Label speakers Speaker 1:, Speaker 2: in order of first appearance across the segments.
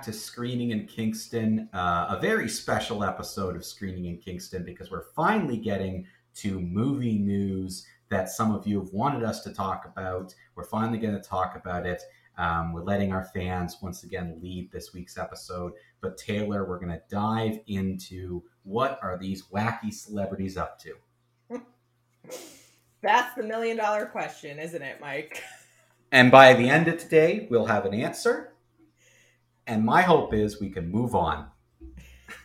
Speaker 1: back to Screening in Kingston, uh, a very special episode of Screening in Kingston because we're finally getting to movie news that some of you have wanted us to talk about. We're finally going to talk about it. Um, we're letting our fans once again lead this week's episode. But Taylor, we're going to dive into what are these wacky celebrities up to?
Speaker 2: That's the million dollar question, isn't it, Mike?
Speaker 1: And by the end of today, we'll have an answer. And my hope is we can move on.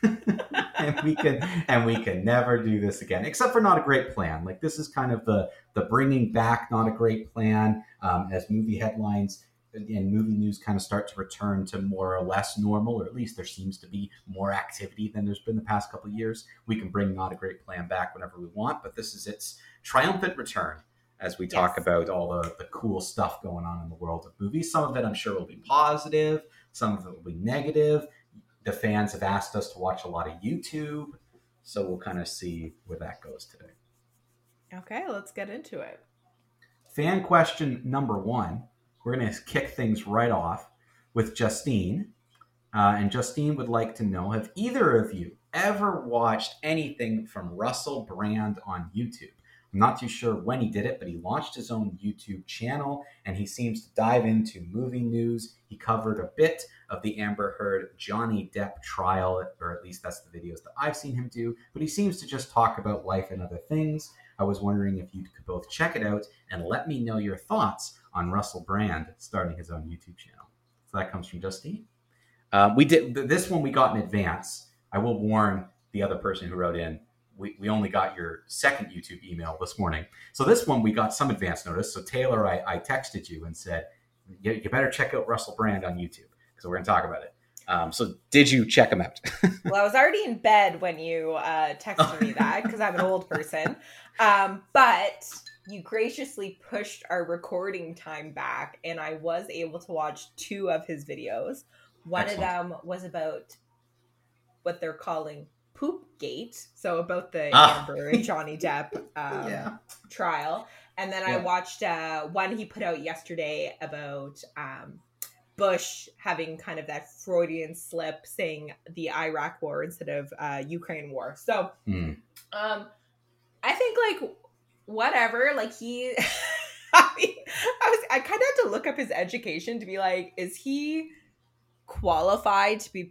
Speaker 1: and we can and we can never do this again except for not a great plan like this is kind of the the bringing back not a great plan um, as movie headlines and movie news kind of start to return to more or less normal or at least there seems to be more activity than there's been the past couple of years we can bring not a great plan back whenever we want but this is its triumphant return as we talk
Speaker 2: Yes.
Speaker 1: about all the, the cool stuff going on in the world of movies some of it i'm sure will be positive some of it will be negative the fans have asked us to watch a lot of YouTube, so we'll kind of see where that goes today.
Speaker 2: Okay, let's get into it.
Speaker 1: Fan question number one. We're going to kick things right off with Justine. Uh, and Justine would like to know Have either of you ever watched anything from Russell Brand on YouTube? I'm not too sure when he did it, but he launched his own YouTube channel and he seems to dive into movie news. He covered a bit of the Amber Heard Johnny Depp trial, or at least that's the videos that I've seen him do, but he seems to just talk about life and other things. I was wondering if you could both check it out and let me know your thoughts on Russell Brand starting his own YouTube channel. So that comes from Justine. Uh, we did th- this one we got in advance. I will warn the other person who wrote in. We, we only got your second YouTube email this morning. So this one we got some advance notice. So Taylor, I, I texted you and said, you, you better check out Russell Brand on YouTube because we're going to talk about it. Um, so did you check him out?
Speaker 2: Well, I was already in bed when you uh, texted me that because I'm an old person. Um, but you graciously pushed our recording time back, and I was able to watch two of his videos. One
Speaker 1: Excellent.
Speaker 2: of them was about what they're calling poop gate, so about the
Speaker 1: Ah.
Speaker 2: Amber and Johnny Depp um,
Speaker 1: yeah.
Speaker 2: trial. And then I watched uh, one he put out yesterday about um, Bush having kind of that Freudian slip saying the Iraq war instead of uh, Ukraine war. So
Speaker 1: Hmm.
Speaker 2: um, I think like whatever, like he. I mean, I was I kind of had to look up his education to be like, is he qualified to be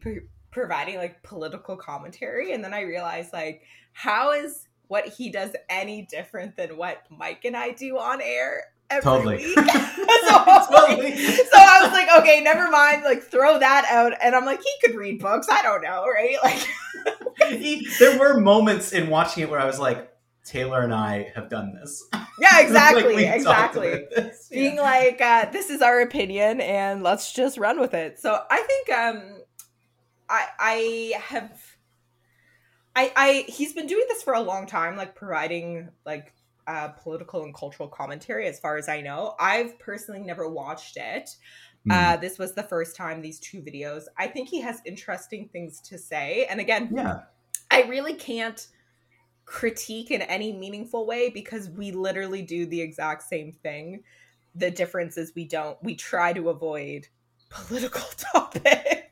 Speaker 2: providing like political commentary? And then I realized like, how is what he does any different than what Mike and I do on air? Every
Speaker 1: Totally.
Speaker 2: week? so, I was like-
Speaker 1: Totally.
Speaker 2: so I was like, okay, never mind. Like, throw that out. And I'm like, he could read books. I don't know, right? Like,
Speaker 1: He- there were moments in watching it where I was like, Taylor and I have done this.
Speaker 2: yeah, exactly,
Speaker 1: Like,
Speaker 2: exactly.
Speaker 1: about
Speaker 2: being
Speaker 1: Yeah.
Speaker 2: like uh, this is our opinion and let's just run with it so i think um i i have i i he's been doing this for a long time like providing like uh political and cultural commentary as far as i know i've personally never watched it
Speaker 1: Hmm.
Speaker 2: uh this was the first time these two videos i think he has interesting things to say and again
Speaker 1: yeah.
Speaker 2: I really can't critique in any meaningful way because we literally do the exact same thing. The difference is we don't, we try to avoid political topics.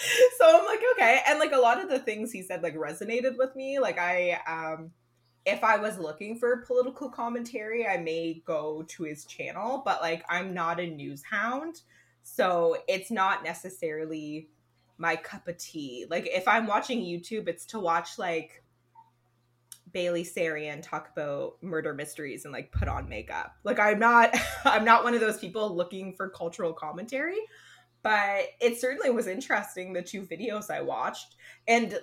Speaker 2: So I'm like, okay. And like a lot of the things he said like resonated with me. Like I, um, if I was looking for political commentary, I may go to his channel, but like I'm not a news hound. So it's not necessarily my cup of tea. Like if I'm watching YouTube, it's to watch like Bailey Sarian talk about murder mysteries and like put on makeup. Like I'm not I'm not one of those people looking for cultural commentary, but it certainly was interesting the two videos I watched. And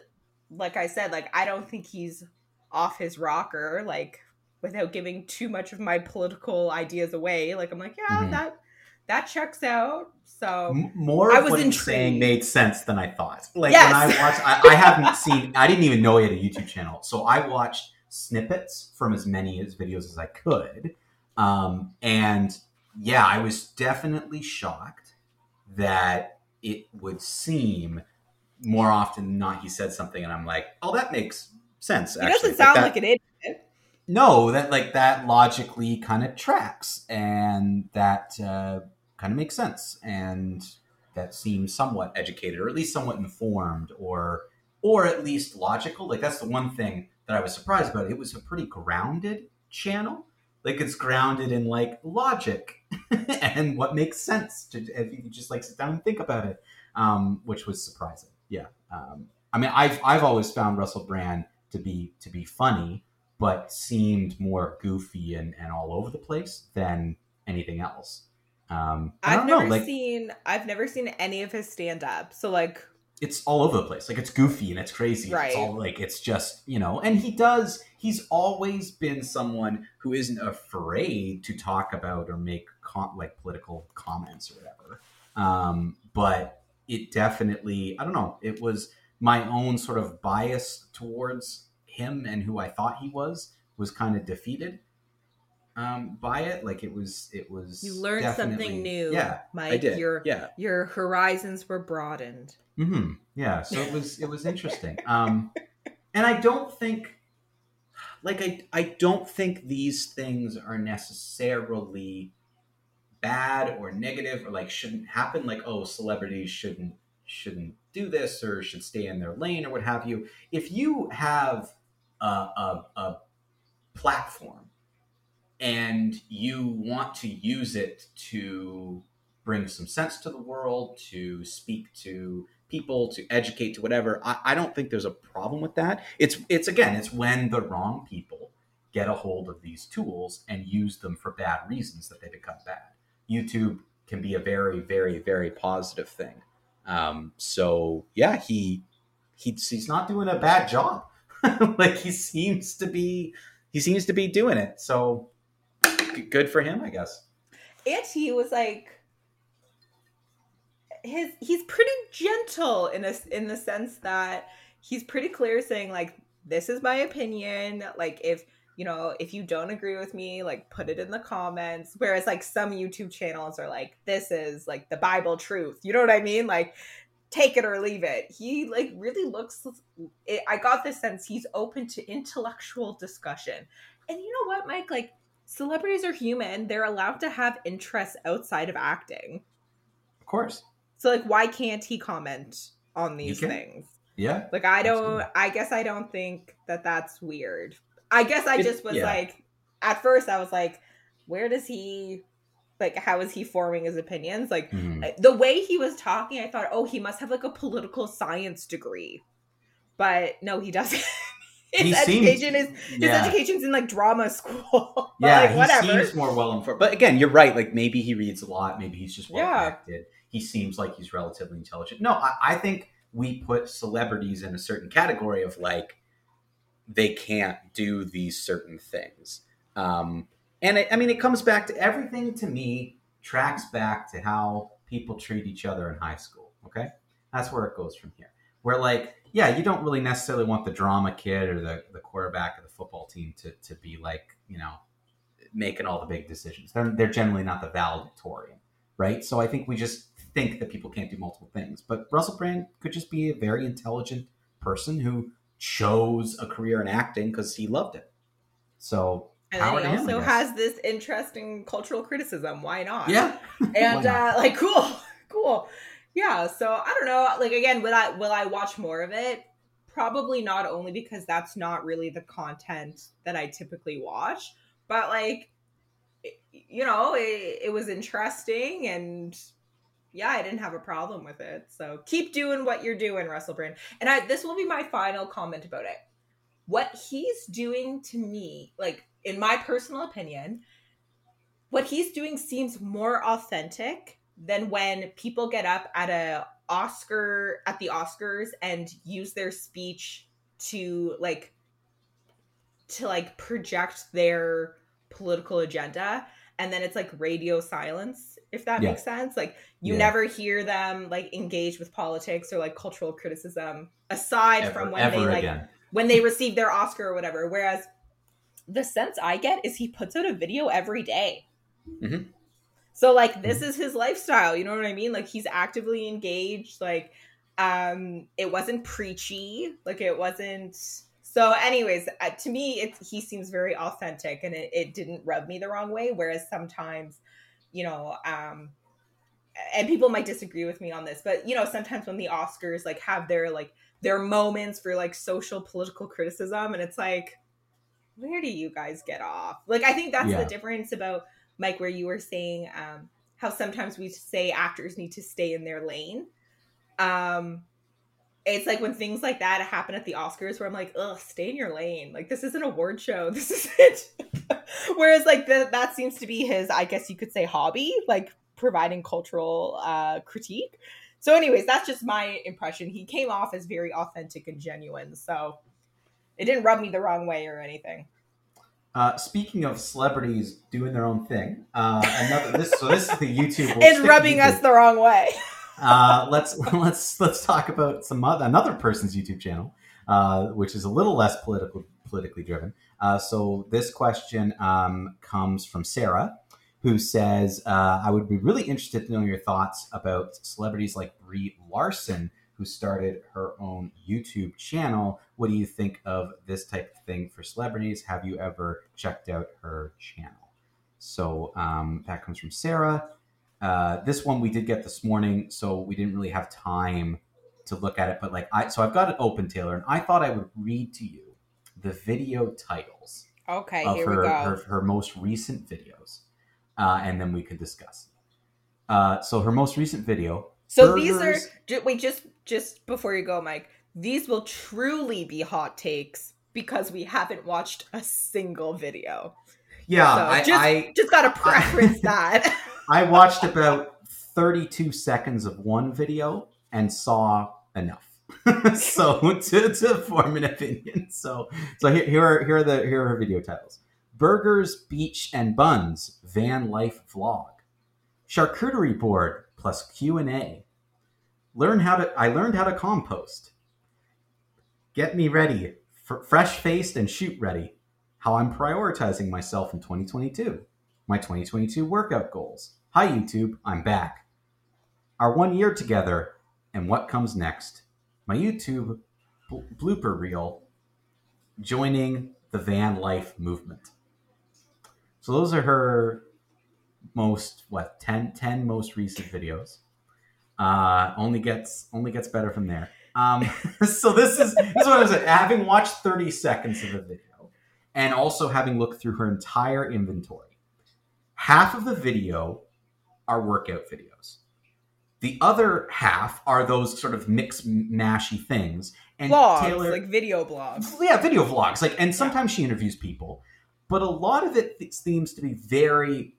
Speaker 2: like I said, like I don't think he's off his rocker like without giving too much of my political ideas away. Like I'm like, yeah,
Speaker 1: Mhm.
Speaker 2: that that checks out. So
Speaker 1: more
Speaker 2: I was
Speaker 1: what he's saying
Speaker 2: intrigued.
Speaker 1: made sense than I thought. Like
Speaker 2: Yes.
Speaker 1: when I watched, I, I haven't seen, I didn't even know he had a YouTube channel, so I watched snippets from as many his videos as I could, um, and yeah, I was definitely shocked that it would seem more often than not he said something, and I'm like, oh, that makes sense.
Speaker 2: he
Speaker 1: actually.
Speaker 2: doesn't sound
Speaker 1: that-
Speaker 2: like an idiot.
Speaker 1: no that like that logically kind of tracks and that uh, kind of makes sense and that seems somewhat educated or at least somewhat informed or or at least logical like that's the one thing that i was surprised about it was a pretty grounded channel like it's grounded in like logic and what makes sense to if you just like sit down and think about it um, which was surprising yeah um, i mean i've i've always found russell brand to be to be funny but seemed more goofy and, and all over the place than anything else. Um, I
Speaker 2: I've
Speaker 1: don't know,
Speaker 2: never
Speaker 1: like
Speaker 2: seen I've never seen any of his stand up. So like
Speaker 1: it's all over the place. Like it's goofy and it's crazy.
Speaker 2: Right.
Speaker 1: It's all like it's just you know. And he does. He's always been someone who isn't afraid to talk about or make com- like political comments or whatever. Um, but it definitely, I don't know. It was my own sort of bias towards him and who I thought he was was kind of defeated um, by it. Like it was, it was.
Speaker 2: you learned something new.
Speaker 1: Yeah,
Speaker 2: Mike.
Speaker 1: I did.
Speaker 2: Your
Speaker 1: yeah.
Speaker 2: your horizons were broadened.
Speaker 1: Hmm Yeah, so it was it was interesting. Um, and I don't think, like I I don't think these things are necessarily bad or negative or like shouldn't happen. Like oh, celebrities shouldn't shouldn't do this or should stay in their lane or what have you. If you have a, a, a platform and you want to use it to bring some sense to the world, to speak to people, to educate, to whatever. I, I don't think there's a problem with that. It's it's again, it's when the wrong people get a hold of these tools and use them for bad reasons that they become bad. YouTube can be a very, very, very positive thing. Um, so yeah, he he's he's not doing a bad job. like he seems to be he seems to be doing it. So good for him, I guess.
Speaker 2: And he was like his he's pretty gentle in a in the sense that he's pretty clear saying like this is my opinion. Like if you know if you don't agree with me like put it in the comments. Whereas like some youtube channels are like this is like the bible truth. You know what i mean? Like take it or leave it. He like really looks it, i got the sense he's open to intellectual discussion. And you know what mike? Like celebrities are human. They're allowed to have interests outside of acting.
Speaker 1: Of course.
Speaker 2: So like why can't he comment on these things
Speaker 1: Yeah.
Speaker 2: like i don't
Speaker 1: Absolutely.
Speaker 2: i guess i don't think that that's weird i guess i
Speaker 1: It-
Speaker 2: just was
Speaker 1: yeah.
Speaker 2: like at first i was like where does he like how is he forming his opinions like
Speaker 1: Mhm.
Speaker 2: the way he was talking i thought oh he must have like a political science degree but no he doesn't his
Speaker 1: He seems-
Speaker 2: education is his
Speaker 1: yeah.
Speaker 2: education's in like drama school
Speaker 1: yeah,
Speaker 2: like
Speaker 1: he seems more well informed. But again, you're right. Like maybe he reads a lot. Maybe he's just well
Speaker 2: Yeah.
Speaker 1: connected. He seems like he's relatively intelligent. No, I, I think we put celebrities in a certain category of like they can't do these certain things. Um, and it, I mean, it comes back to everything. To me, tracks back to how people treat each other in high school. Okay, that's where it goes from here. Where like, yeah, you don't really necessarily want the drama kid or the, the quarterback of the football team to, to be like, you know, making all the big decisions. They're, they're generally not the valedictorian, right? So I think we just think that people can't do multiple things. But Russell Brand could just be a very intelligent person who chose a career in acting because he loved it. So
Speaker 2: and then he
Speaker 1: him,
Speaker 2: also has this interesting cultural criticism. Why not?
Speaker 1: Yeah,
Speaker 2: and
Speaker 1: Why
Speaker 2: uh like cool cool. Yeah so i don't know like again will i will i watch more of it? Probably not only because that's not really the content that i typically watch but like you know it, it was interesting and yeah i didn't have a problem with it. So keep doing what you're doing russell brand. And i this will be my final comment about it. What he's doing to me like in my personal opinion what he's doing seems more authentic than when people get up at a oscar at the oscars and use their speech to like to like project their political agenda and then it's like radio silence if that
Speaker 1: Yeah.
Speaker 2: makes sense like you
Speaker 1: Yeah.
Speaker 2: never hear them like engage with politics or like cultural criticism aside
Speaker 1: ever,
Speaker 2: from when they like
Speaker 1: again.
Speaker 2: when they receive their oscar or whatever whereas the sense i get is he puts out a video every day.
Speaker 1: Mhm.
Speaker 2: so like this is his lifestyle you know what i mean like he's actively engaged like um it wasn't preachy like it wasn't so anyways uh, to me it he seems very authentic and it, it didn't rub me the wrong way whereas sometimes you know um and people might disagree with me on this but you know sometimes when the oscars like have their like their moments for like social political criticism and it's like where do you guys get off like i think that's
Speaker 1: Yeah.
Speaker 2: the difference about mike where you were saying um how sometimes we say actors need to stay in their lane um it's like when things like that happen at the Oscars where I'm like, ugh, stay in your lane. Like this is an award show. This is it. Whereas like the, that seems to be his, I guess you could say hobby, like providing cultural uh critique. So anyways, that's just my impression. He came off as very authentic and genuine. So it didn't rub me the wrong way or anything.
Speaker 1: Uh, speaking of celebrities doing their own thing, uh, another this so this is the YouTube. we'll
Speaker 2: it's
Speaker 1: stick to
Speaker 2: rubbing us the wrong way.
Speaker 1: Uh, let's let's let's talk about some other, another person's YouTube channel, uh, which is a little less political politically driven. Uh, so this question um, comes from Sarah, who says, uh, "I would be really interested to know your thoughts about celebrities like Brie Larson, who started her own YouTube channel. What do you think of this type of thing for celebrities? Have you ever checked out her channel?" So um, that comes from Sarah. Uh, this one we did get this morning, so we didn't really have time to look at it. But like I, so I've got it open, Taylor, and I thought I would read to you the video titles
Speaker 2: Okay,
Speaker 1: of
Speaker 2: here
Speaker 1: her,
Speaker 2: we go.
Speaker 1: her her most recent videos, uh, and then we could discuss. Uh, so her most recent video.
Speaker 2: So these are
Speaker 1: Burgers-
Speaker 2: wait just just before you go, Mike. These will truly be hot takes because we haven't watched a single video.
Speaker 1: Yeah,
Speaker 2: So
Speaker 1: I,
Speaker 2: just-
Speaker 1: I
Speaker 2: Just gotta preference that.
Speaker 1: I watched about 32 seconds of one video and saw enough. so to, to form an opinion. So so here, here are here are the here are her video titles. Burgers, beach and buns, van life vlog. Charcuterie board plus Q&A. Learn how to I learned how to compost. Get me ready, f- fresh-faced and shoot ready. How I'm prioritizing myself in 2022 my 2022 workout goals. Hi, YouTube, I'm back. Our one year together and what comes next. My YouTube bl- blooper reel joining the van life movement. So, those are her most, what, 10, 10 most recent videos. Uh, only gets only gets better from there. Um, so this is this is what I was having watched 30 seconds of the video and also having looked through her entire inventory half of the video are workout videos. The other half are those sort of mix mashy things. And
Speaker 2: blogs,
Speaker 1: Taylor,
Speaker 2: like video blogs.
Speaker 1: yeah, video vlogs. Like, and sometimes she interviews people, but a lot of it th- seems to be very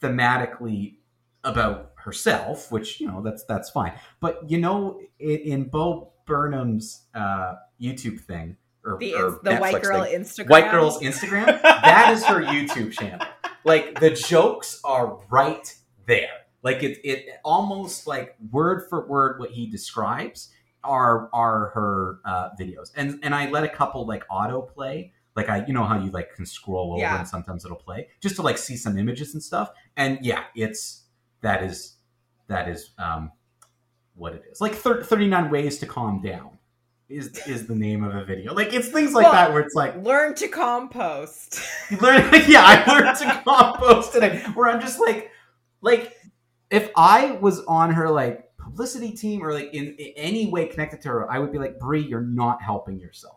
Speaker 1: thematically about herself, which you know that's that's fine. But you know, in, in Bo Burnham's uh, YouTube thing or,
Speaker 2: The,
Speaker 1: or
Speaker 2: the white girl
Speaker 1: thing,
Speaker 2: Instagram.
Speaker 1: White Girl's Instagram. that is her YouTube channel. Like the jokes are right there. Like it, it almost like word for word what he describes are are her uh, videos. And and I let a couple like autoplay. Like I, you know how you like can scroll over
Speaker 2: Yeah.
Speaker 1: and sometimes it'll play just to like see some images and stuff. And yeah, it's that is that is um what it is. Like thir- 39 ways to calm down is is the name of a video. Like it's things like
Speaker 2: Well,
Speaker 1: that where it's like
Speaker 2: Learn to compost.
Speaker 1: learn, yeah, I learned to compost today. Where I'm just like, like, if I was on her like publicity team or like in, in any way connected to her, I would be like, Brie, you're not helping yourself.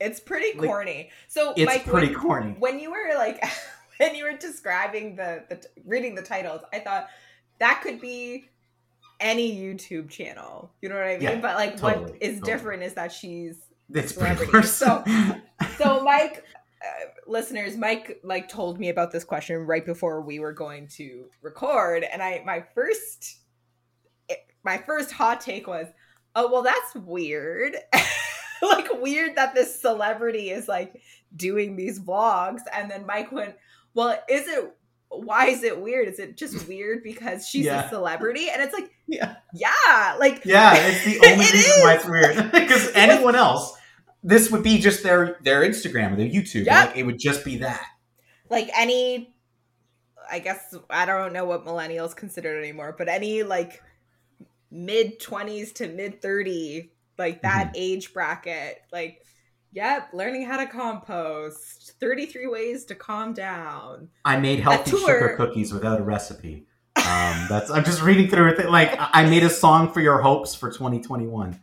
Speaker 2: It's pretty
Speaker 1: Like,
Speaker 2: corny. So
Speaker 1: It's
Speaker 2: Mike,
Speaker 1: pretty
Speaker 2: when,
Speaker 1: corny.
Speaker 2: when you were like when you were describing the, the reading the titles, I thought that could be any YouTube channel. You know what I mean?
Speaker 1: Yeah,
Speaker 2: but like
Speaker 1: totally,
Speaker 2: what is
Speaker 1: totally.
Speaker 2: different is that she's
Speaker 1: It's
Speaker 2: celebrity. So- so Mike uh, listeners Mike like told me about this question right before we were going to record and I my first my first hot take was oh well that's weird like weird that this celebrity is like doing these vlogs and then Mike went well is it why is it weird? Is it just weird because she's
Speaker 1: Yeah.
Speaker 2: a celebrity? And it's like,
Speaker 1: Yeah.
Speaker 2: yeah, like
Speaker 1: Yeah, it's the only
Speaker 2: It
Speaker 1: reason why it's weird. Because anyone else, this would be just their their Instagram or their YouTube.
Speaker 2: Yep.
Speaker 1: Like, it would just be that.
Speaker 2: like any i guess i don't know what millennials considered anymore but any like mid 20s to mid 30 like that age bracket like yep learning how to compost 33 ways to calm down
Speaker 1: I made healthy sugar cookies without a recipe. Um, that's I'm just reading through it. Like I made a song for your hopes for 2021.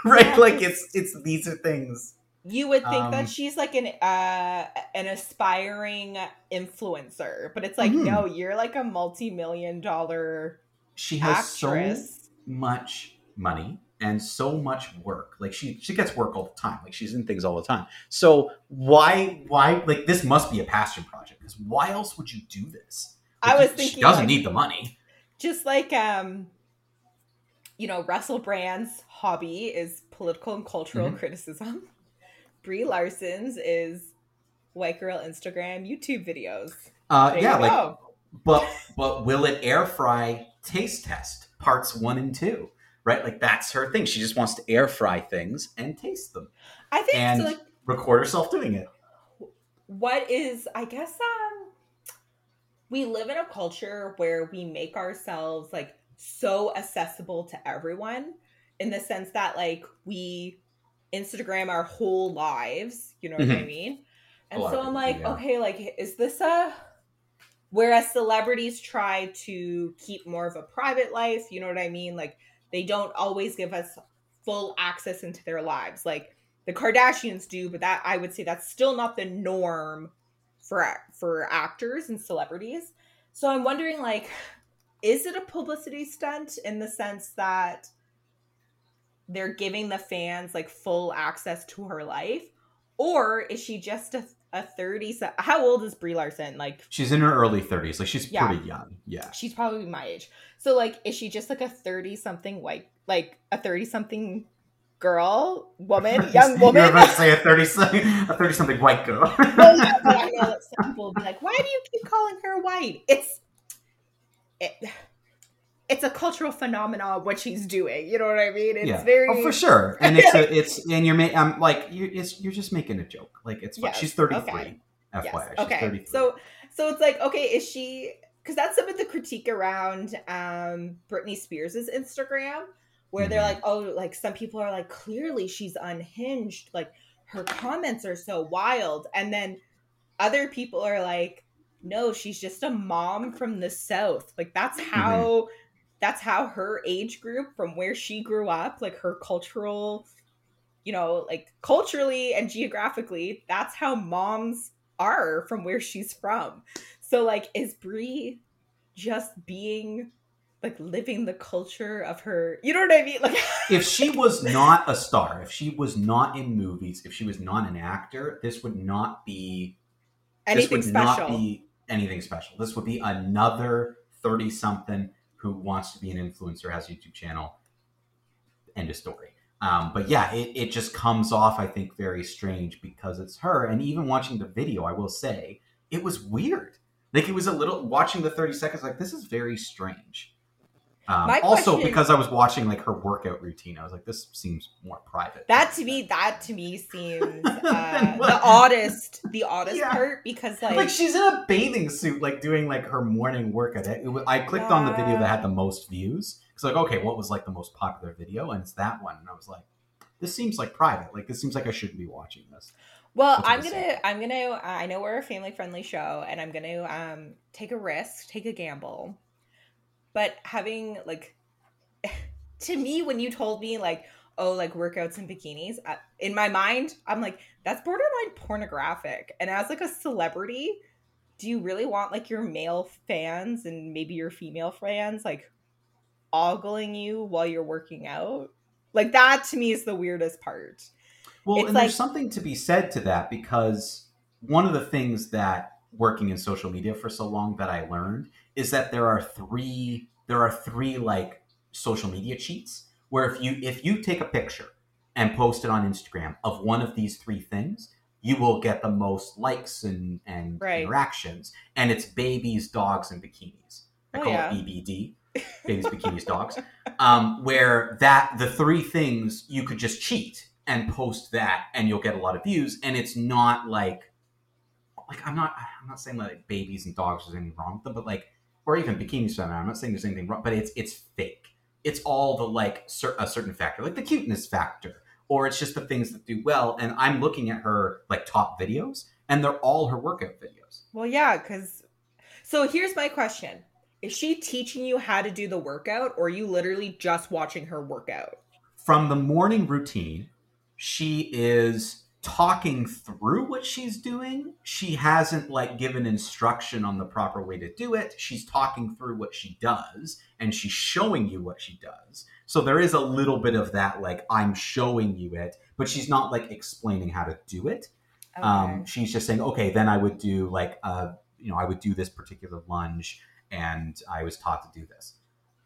Speaker 1: right?
Speaker 2: Yeah.
Speaker 1: Like it's it's these are things.
Speaker 2: you would think
Speaker 1: Um,
Speaker 2: that she's like an uh an aspiring influencer but it's like
Speaker 1: Mhm.
Speaker 2: no you're like a multi-million dollar
Speaker 1: She has so much money and so much work. Like she she gets work all the time. Like she's in things all the time. So why why like this must be a passion project because why else would you do this?
Speaker 2: i was thinking she
Speaker 1: doesn't
Speaker 2: like,
Speaker 1: need the money.
Speaker 2: just like um you know russell brand's hobby is political and cultural
Speaker 1: Mhm.
Speaker 2: criticism brie larson's is white girl instagram youtube videos
Speaker 1: Uh,
Speaker 2: there
Speaker 1: yeah, like
Speaker 2: go.
Speaker 1: but but will it air fry taste test parts one and two? Right, like that's her thing. She just wants to air fry things and taste them.
Speaker 2: i think
Speaker 1: and
Speaker 2: so, like
Speaker 1: record herself doing it.
Speaker 2: what is i guess um we live in a culture where we make ourselves like so accessible to everyone in the sense that like we instagram our whole lives you know what i
Speaker 1: Mhm.
Speaker 2: mean and so i'm like
Speaker 1: yeah.
Speaker 2: okay like is this a whereas celebrities try to keep more of a private life you know what i mean like they don't always give us full access into their lives like the Kardashians do, but that I would say that's still not the norm for for actors and celebrities. So I'm wondering like is it a publicity stunt in the sense that they're giving the fans like full access to her life or is she just a, a 30 se- how old is Brie Larson like
Speaker 1: She's in her early thirties. Like she's
Speaker 2: Yeah.
Speaker 1: pretty young. Yeah.
Speaker 2: she's probably my age so like is she just like a 30 something white like a 30 something girl woman young woman?
Speaker 1: you're about to say a thirty something a thirty something white girl.
Speaker 2: well, yeah, but I know that some people will be like, "Why do you keep calling her white?" It's it, it's a cultural phenomenon what she's doing. You know what I mean? It's
Speaker 1: yeah,
Speaker 2: very
Speaker 1: oh, for sure. And it's a, it's and you're ma- I'm like you it's you're just making a joke. Like it's.
Speaker 2: Yes,
Speaker 1: she's thirty three.
Speaker 2: okay.
Speaker 1: FYI,
Speaker 2: Yes.
Speaker 1: she's
Speaker 2: Okay.
Speaker 1: 33.
Speaker 2: So so it's like, okay, is she? Because that's some of the critique around um Britney Spears' Instagram, where they're
Speaker 1: Mhm.
Speaker 2: like, oh, like some people are like, clearly she's unhinged. Like her comments are so wild, and then other people are like, no, she's just a mom from the south. Like that's mm-hmm. how. That's how her age group, from where she grew up, like her cultural you know, like culturally and geographically, that's how moms are from where she's from. So like is Brie just being like living the culture of her you know what I mean? Like
Speaker 1: if she was not a star, if she was not in movies, if she was not an actor, this would not be
Speaker 2: anything
Speaker 1: this would
Speaker 2: special.
Speaker 1: not be anything special. This would be another 30 something who wants to be an influencer, has a YouTube channel. End of story. Um, but yeah, it, it just comes off, I think, very strange because it's her. And even watching the video, I will say, it was weird. Like it was a little watching the 30 seconds, like this is very strange. Um,
Speaker 2: My
Speaker 1: also,
Speaker 2: question-
Speaker 1: because I was watching like her workout routine, I was like, this seems more private.
Speaker 2: that to me that to me seems uh, the oddest the oddest
Speaker 1: Yeah.
Speaker 2: part because like,
Speaker 1: like, she's in a bathing suit, like doing like her morning workout. It, wa- I clicked on the video that had the most views. It's like, okay, what was like the most popular video? And it's that one. And I was like, this seems like private. Like this seems like I shouldn't be watching this.
Speaker 2: Well,
Speaker 1: That's
Speaker 2: I'm gonna. I'm gonna. I know we're a family friendly show, and I'm gonna um take a risk, take a gamble. But having like, to me, when you told me like, oh, like workouts and bikinis, uh, in my mind, I'm like, that's borderline pornographic. And as like a celebrity, do you really want like your male fans and maybe your female fans like ogling you while you're working out? Like that to me is the weirdest part.
Speaker 1: Well,
Speaker 2: It's
Speaker 1: and
Speaker 2: like-
Speaker 1: there's something to be said to that because one of the things that working in social media for so long that I learned is that there are three there are three like social media cheats where if you if you take a picture and post it on Instagram of one of these three things, you will get the most likes and, and
Speaker 2: Right.
Speaker 1: interactions. And it's babies, dogs, and bikinis. I
Speaker 2: Oh,
Speaker 1: call
Speaker 2: yeah.
Speaker 1: it BBD, babies, bikinis, dogs. Um, where that the three things you could just cheat and post that, and you'll get a lot of views. And it's not like like I'm not I'm not saying like babies and dogs there's anything wrong with them, but like or even bikini matter. I'm not saying there's anything wrong, but it's it's fake. It's all the like cer- a certain factor, like the cuteness factor, or it's just the things that do well. And I'm looking at her like top videos, and they're all her workout videos.
Speaker 2: Well, yeah, because. So here's my question Is she teaching you how to do the workout, or are you literally just watching her workout?
Speaker 1: From the morning routine, she is talking through what she's doing. She hasn't like given instruction on the proper way to do it. She's talking through what she does and she's showing you what she does. So there is a little bit of that like I'm showing you it, but she's not like explaining how to do it. Um, she's just saying, okay, then I would do like, uh, you know, I would do this particular lunge, and I was taught to do this,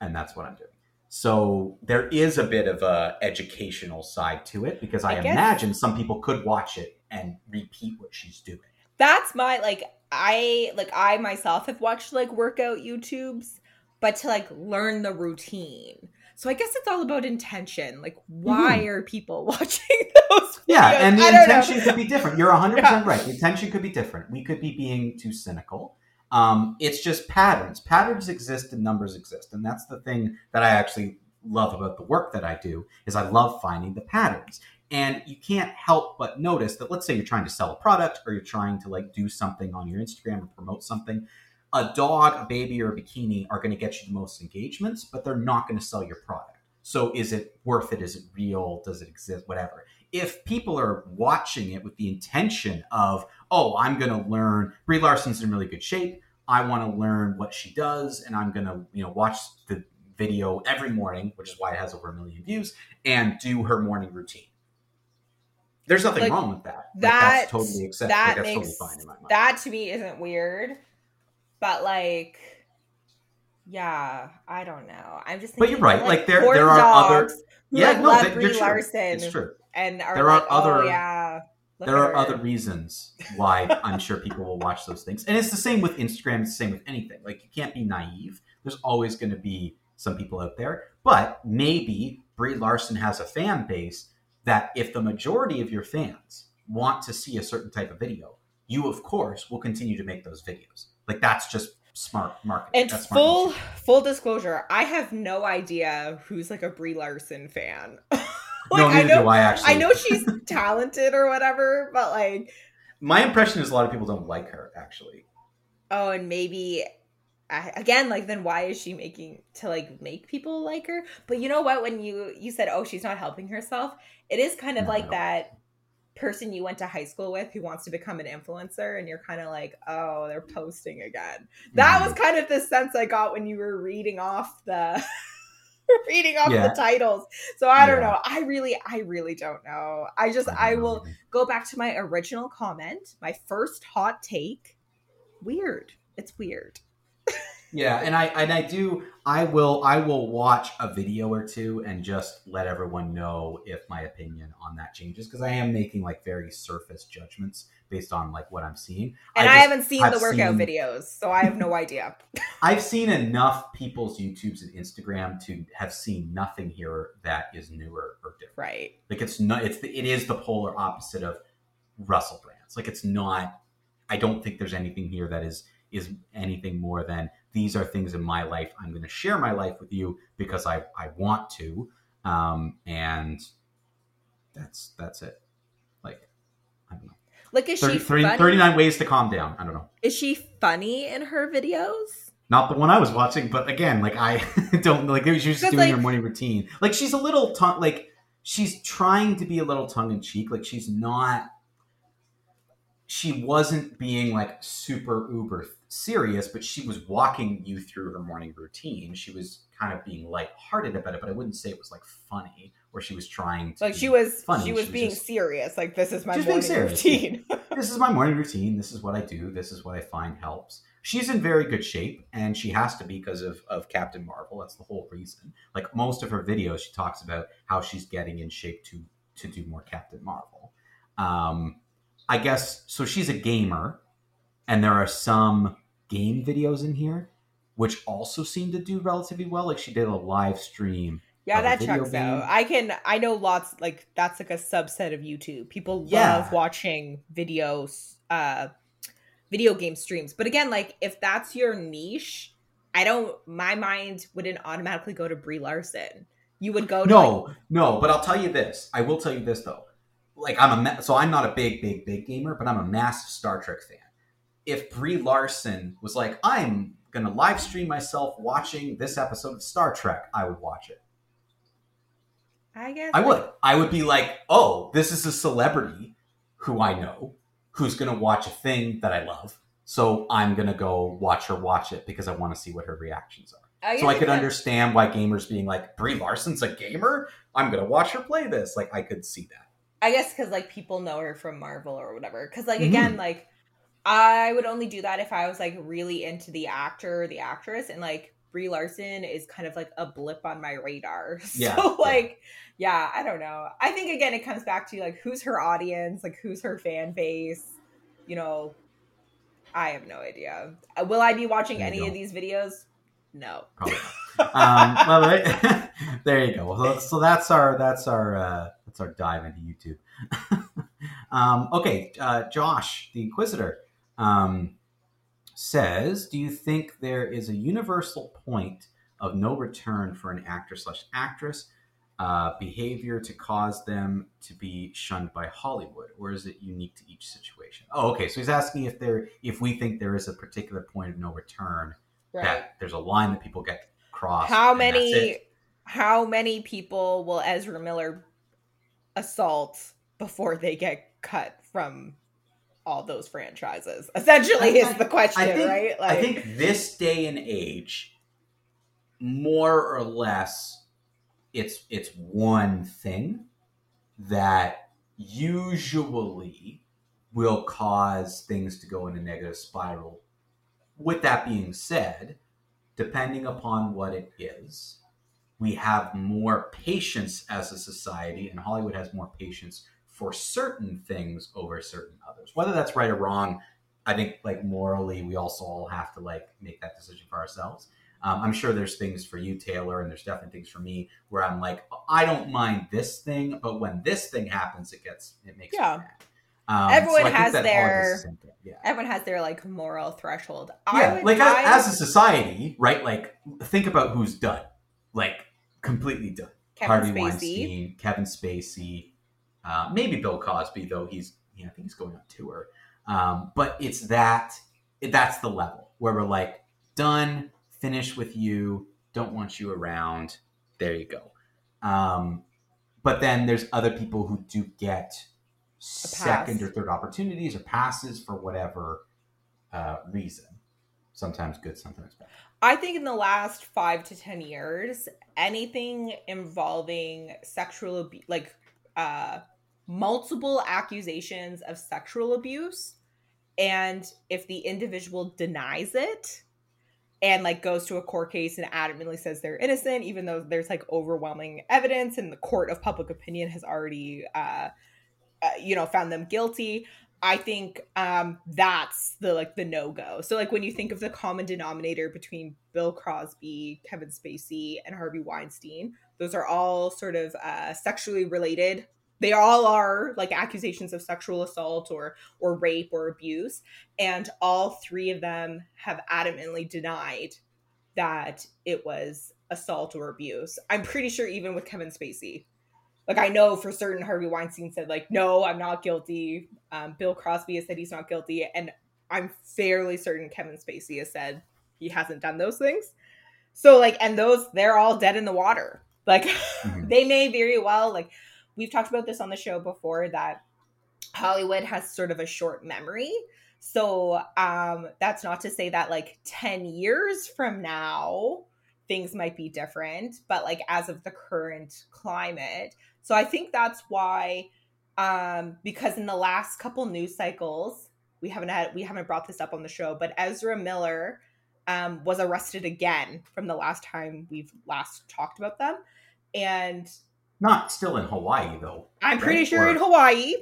Speaker 1: and that's what I'm doing. So there is a bit of a educational side to it because I,
Speaker 2: I guess-
Speaker 1: imagine some people could watch it and repeat what she's doing.
Speaker 2: that's my like i like i myself have watched like workout youtubes but to like learn the routine so i guess it's all about intention like why mm-hmm. are people watching those
Speaker 1: Yeah,
Speaker 2: videos?
Speaker 1: and the
Speaker 2: I don't know.
Speaker 1: intention could be different. You're 100%
Speaker 2: Yeah.
Speaker 1: right. The intention could be different. We could be being too cynical. Um, it's just patterns. Patterns exist and numbers exist. And that's the thing that I actually love about the work that I do is I love finding the patterns. And you can't help but notice that let's say you're trying to sell a product or you're trying to like do something on your Instagram or promote something. A dog, a baby, or a bikini are going to get you the most engagements, but they're not going to sell your product. So is it worth it? Is it real? Does it exist? Whatever if people are watching it with the intention of, oh, I'm going to learn, Brie Larson's in really good shape. I want to learn what she does, and I'm going to, you know, watch the video every morning, which is why it has over a million views, and do her morning routine. There's nothing
Speaker 2: Like,
Speaker 1: wrong with that. Like, that's totally acceptable.
Speaker 2: that
Speaker 1: Like, that's
Speaker 2: makes
Speaker 1: totally fine in my mind.
Speaker 2: that to me isn't weird but like yeah i don't know i'm just
Speaker 1: But you're right,
Speaker 2: about,
Speaker 1: like, there- there are other- yeah,
Speaker 2: like,
Speaker 1: no,
Speaker 2: love
Speaker 1: that,
Speaker 2: Brie
Speaker 1: true. It's true.
Speaker 2: and are
Speaker 1: There are
Speaker 2: oh,
Speaker 1: other-
Speaker 2: oh yeah
Speaker 1: there are other reasons why I'm sure people will watch those things. And it's the same with Instagram, it's the same with anything. Like you can't be naive. There's always going to be some people out there. But maybe Brie Larson has a fan base that if the majority of your fans want to see a certain type of video, you of course will continue to make those videos. Like that's just smart marketing.
Speaker 2: and
Speaker 1: smart
Speaker 2: full
Speaker 1: marketing.
Speaker 2: full disclosure i have no idea who's like a brie larson fan like
Speaker 1: no,
Speaker 2: i know
Speaker 1: do I actually.
Speaker 2: i know she's talented or whatever but like
Speaker 1: My impression is a lot of people don't like her actually.
Speaker 2: oh and maybe I, again like then why is she making to like make people like her but you know what when you you said oh she's not helping herself it is kind of
Speaker 1: No,
Speaker 2: like that person you went to high school with who wants to become an influencer and you're kind of like oh they're posting again that
Speaker 1: Mhm.
Speaker 2: was kind of the sense i got when you were reading off the reading off
Speaker 1: Yeah.
Speaker 2: the titles so i don't
Speaker 1: Yeah.
Speaker 2: know i really i really don't know i just
Speaker 1: don't
Speaker 2: i will
Speaker 1: either.
Speaker 2: go back to my original comment, my first hot take. Weird. It's weird.
Speaker 1: Yeah, and I and I do I will I will watch a video or two and just let everyone know if my opinion on that changes because I am making like very surface judgments based on like what I'm seeing.
Speaker 2: And I,
Speaker 1: just-
Speaker 2: haven't seen
Speaker 1: I've
Speaker 2: the workout
Speaker 1: seen-
Speaker 2: videos, so I have no idea.
Speaker 1: I've seen enough people's YouTubes and Instagram to have seen nothing here that is newer or different.
Speaker 2: right.
Speaker 1: Like it's not it's the, it is the polar opposite of Russell Brands. Like it's not I don't think there's anything here that is is anything more than these are things in my life. I'm going to share my life with you because I I want to um and that's that's it. Like I don't know.
Speaker 2: Like is
Speaker 1: 30,
Speaker 2: she
Speaker 1: 30
Speaker 2: funny?
Speaker 1: 39 ways to calm down. I don't know.
Speaker 2: Is she funny in her videos?
Speaker 1: Not the one I was watching, but again, like I don't like she was just doing her morning routine. Like she's a little tongue like she's trying to be a little tongue in cheek. Like she's not she wasn't being like super uber serious, but she was walking you through her morning routine. She was kind of being lighthearted about it, but I wouldn't say it was like funny or she was trying to
Speaker 2: Like she was
Speaker 1: funny.
Speaker 2: she was
Speaker 1: She was
Speaker 2: being
Speaker 1: just-
Speaker 2: serious. Like this is my morning routine.
Speaker 1: this is my morning routine. This is what I do. This is what I find helps. She's in very good shape, and she has to be because of, of Captain Marvel. That's the whole reason. Like most of her videos, she talks about how she's getting in shape to to do more Captain Marvel. Um, I guess so. She's a gamer, and there are some game videos in here which also seem to do relatively well. Like she did a live stream.
Speaker 2: Yeah, that checks
Speaker 1: game.
Speaker 2: out. I can I know lots like that's like a subset of YouTube. People
Speaker 1: Yeah.
Speaker 2: love watching videos uh video game streams. But again, like if that's your niche, I don't my mind wouldn't automatically go to Brie Larson. You would go to
Speaker 1: No,
Speaker 2: like,
Speaker 1: no, but I'll tell you this. I will tell you this though. Like I'm a so I'm not a big, big, big gamer, but I'm a massive Star Trek fan. If Brie Larson was like, I'm gonna live stream myself watching this episode of Star Trek, I would watch it.
Speaker 2: I guess
Speaker 1: I would. I would be like, oh, this is a celebrity who I know who's gonna watch a thing that I love. So I'm gonna go watch her watch it because I want to see what her reactions are.
Speaker 2: I
Speaker 1: So I could understand why gamers being like, Brie Larson's a gamer. I'm gonna watch her play this. Like I could see that.
Speaker 2: I guess because like people know her from Marvel or whatever. Because like
Speaker 1: Mhm.
Speaker 2: again, like I would only do that if I was like really into the actor or the actress, and like Brie Larson is kind of like a blip on my radar.
Speaker 1: Yeah,
Speaker 2: So
Speaker 1: yeah.
Speaker 2: like, yeah, I don't know. I think again, it comes back to like who's her audience, like who's her fan base. You know, I have no idea. Uh, Will I be watching
Speaker 1: There
Speaker 2: any of these videos? No.
Speaker 1: Probably not. um, well, there- there you go. So, so that's our that's our uh, that's our dive into YouTube. um, okay, uh, Josh, the Inquisitor, um, says, "Do you think there is a universal point of no return for an actor slash actress uh, behavior to cause them to be shunned by Hollywood, or is it unique to each situation?" Oh, okay. So he's asking if there if we think there is a particular point of no return
Speaker 2: Right.
Speaker 1: that there's a line that people get crossed.
Speaker 2: how many how many people will Ezra Miller assault before they get cut from all those franchises? Essentially, is the question,
Speaker 1: I think,
Speaker 2: right?
Speaker 1: I think this day and age, more or less, it's it's one thing that usually will cause things to go in a negative spiral. With that being said, depending upon what it is, we have more patience as a society, and Hollywood has more patience for certain things over certain others. Whether that's right or wrong, I think like morally, we also all have to like make that decision for ourselves. Um, I'm sure there's things for you, Taylor, and there's definitely things for me where I'm like, I don't mind this thing, but when this thing happens, it gets it makes
Speaker 2: Yeah.
Speaker 1: Um,
Speaker 2: Everyone
Speaker 1: think
Speaker 2: has
Speaker 1: that all of
Speaker 2: their-
Speaker 1: this is the same thing. yeah.
Speaker 2: everyone has their like moral threshold.
Speaker 1: Yeah, like
Speaker 2: I,
Speaker 1: as a society, right? Like think about who's done, like completely done.
Speaker 2: Kevin
Speaker 1: Harvey
Speaker 2: Spacey.
Speaker 1: Weinstein, Kevin Spacey, uh, maybe Bill Cosby, though he's you know, I think he's going on tour. Um, but it's that it, that's the level where we're like done, finished with you, don't want you around. There you go. Um, but then there's other people who do get second or third opportunities or passes for whatever uh, reason. Sometimes good, sometimes bad.
Speaker 2: I think in the last five to ten years, anything involving sexual abuse, like uh, multiple accusations of sexual abuse, and if the individual denies it and like goes to a court case and adamantly says they're innocent, even though there's like overwhelming evidence and the court of public opinion has already, uh, uh, you know, found them guilty. I think um, that's the like the no go. So like when you think of the common denominator between Bill Crosby, Kevin Spacey, and Harvey Weinstein, those are all sort of uh, sexually related. They all are like accusations of sexual assault or or rape or abuse, and all three of them have adamantly denied that it was assault or abuse. I'm pretty sure even with Kevin Spacey, like I know for certain Harvey Weinstein said like no, I'm not guilty. Um, Bill Crosby has said he's not guilty, and I'm fairly certain Kevin Spacey has said he hasn't done those things. So like, and those they're all dead in the water. Like
Speaker 1: Mhm.
Speaker 2: they may very well like we've talked about this on the show before that Hollywood has sort of a short memory. So um that's not to say that like 10 years from now things might be different, but like as of the current climate. So I think that's why um because in the last couple news cycles we haven't had we haven't brought this up on the show, but Ezra Miller um was arrested again from the last time we've last talked about them. And
Speaker 1: Not still in Hawaii though.
Speaker 2: I'm pretty
Speaker 1: Right,
Speaker 2: sure
Speaker 1: or-
Speaker 2: in Hawaii.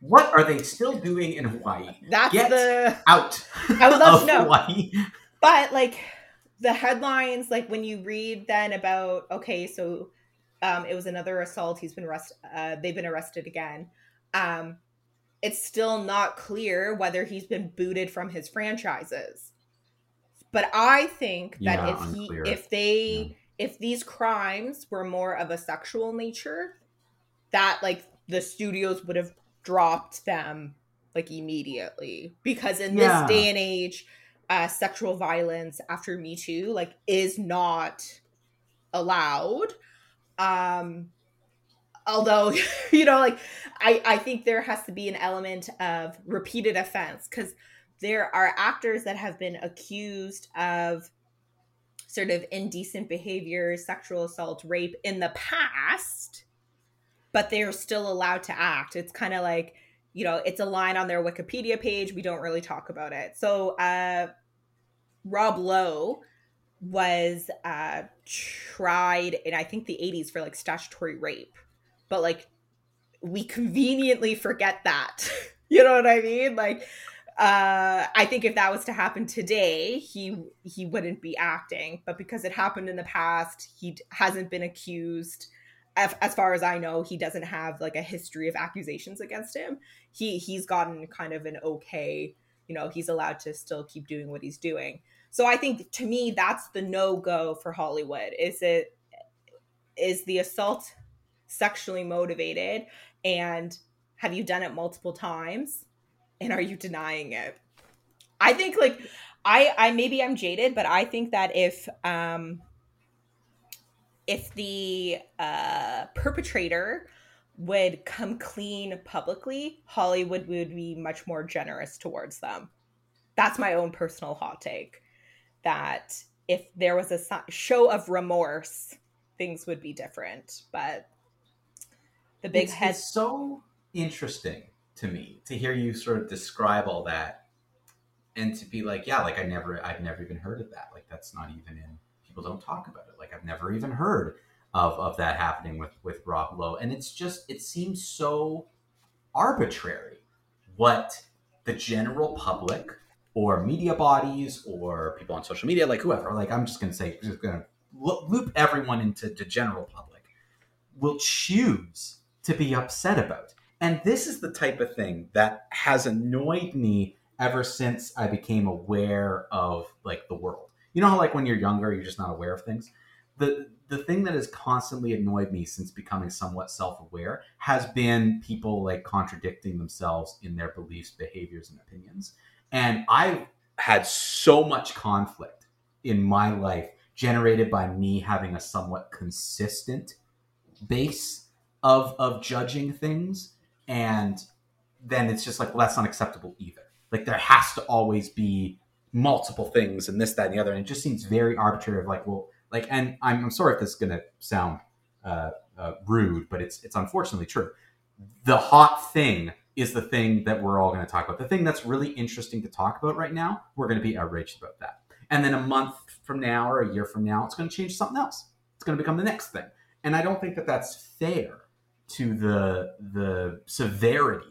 Speaker 1: what are they still doing in Hawaii?
Speaker 2: That's
Speaker 1: Get
Speaker 2: the
Speaker 1: Out.
Speaker 2: I would love to know.
Speaker 1: Hawaii.
Speaker 2: but like the headlines like when you read then about okay so um it was another assault he's been arrested uh, they've been arrested again um it's still not clear whether he's been booted from his franchises but i think that
Speaker 1: Yeah,
Speaker 2: if he if they if these crimes were more of a sexual nature that like the studios would have dropped them like immediately because in
Speaker 1: Yeah.
Speaker 2: this day and age uh, sexual violence after Me Too like is not allowed. Um, although you know, like I I think there has to be an element of repeated offense because there are actors that have been accused of sort of indecent behavior, sexual assault, rape in the past, but they're still allowed to act. It's kind of like you know, it's a line on their Wikipedia page. We don't really talk about it. So, uh, Rob Lowe was uh, tried in, I think, the 80s for like statutory rape. But like, we conveniently forget that. you know what I mean? Like, uh, I think if that was to happen today, he he wouldn't be acting. But because it happened in the past, he hasn't been accused. As, far as I know, he doesn't have like a history of accusations against him. He he's gotten kind of an okay, you know, he's allowed to still keep doing what he's doing. So I think to me that's the no go for Hollywood. Is it is the assault sexually motivated and have you done it multiple times and are you denying it? I think like I I maybe I'm jaded, but I think that if um if the uh perpetrator would come clean publicly, Hollywood would be much more generous towards them. That's my own personal hot take. That if there was a show of remorse, things would be different. But the big
Speaker 1: it's,
Speaker 2: head,
Speaker 1: it's so interesting to me to hear you sort of describe all that and to be like yeah like i never i've never even heard of that. Like that's not even in people don't talk about it. Like i've never even heard of of that happening with with rob lowe. And it's just it seems so arbitrary what the general public or media bodies or people on social media like whoever like i'm just gonna say just gonna loop everyone into the general public will choose to be upset about. And this is the type of thing that has annoyed me ever since I became aware of like the world. You know how like when you're younger you're just not aware of things? The the thing that has constantly annoyed me since becoming somewhat self-aware has been people like contradicting themselves in their beliefs, behaviors and opinions. And I've had so much conflict in my life generated by me having a somewhat consistent base of of judging things and then it's just like well that's not acceptable either. Like there has to always be multiple things and this that and the other and it just seems very arbitrary of like well like and i'm, I'm sorry if this is going to sound uh, uh, rude but it's it's unfortunately true. The hot thing is the thing that we're all going to talk about. The thing that's really interesting to talk about right now we're going to be outraged about that. And then a month from now or a year from now it's going to change something else. It's going to become the next thing. And i don't think that that's fair to the the severity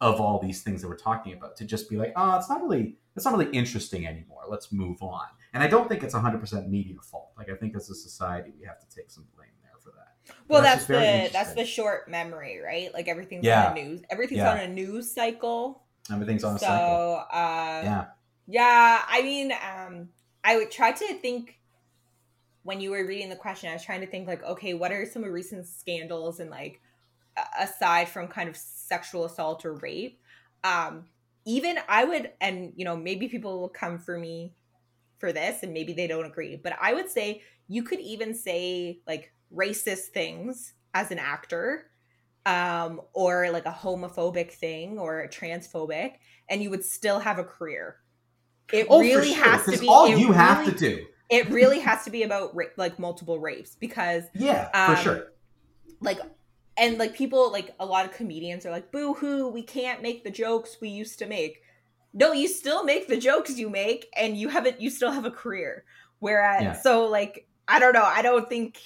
Speaker 1: of all these things that we're talking about to just be like oh it's not really it's not really interesting anymore let's move on and i don't think it's 100% media fault like i think as a society we have to take some blame there for that
Speaker 2: well,
Speaker 1: that's
Speaker 2: that's, the that's the short memory, right? Like everything's
Speaker 1: Yeah.
Speaker 2: on a news, everything's
Speaker 1: Yeah.
Speaker 2: on a news cycle.
Speaker 1: everything's on a
Speaker 2: so,
Speaker 1: cycle
Speaker 2: uh,
Speaker 1: yeah
Speaker 2: Yeah, I mean, um, I would try to think when you were reading the question. I was trying to think like, okay, what are some recent scandals and like, aside from kind of sexual assault or rape, um, even I would, and you know, maybe people will come for me for this, and maybe they don't agree, but I would say you could even say like racist things as an actor. Um, or like a homophobic thing or a transphobic, and you would still have a career. It
Speaker 1: oh
Speaker 2: really
Speaker 1: sure
Speaker 2: has to be.
Speaker 1: all you have to do
Speaker 2: It really has to be about ra- like multiple rapes because
Speaker 1: yeah
Speaker 2: Um,
Speaker 1: for sure
Speaker 2: like and like people like a lot of comedians are like boo hoo we can't make the jokes we used to make no you still make the jokes you make and you haven't you still have a career whereas
Speaker 1: Yeah.
Speaker 2: so like i don't know i don't think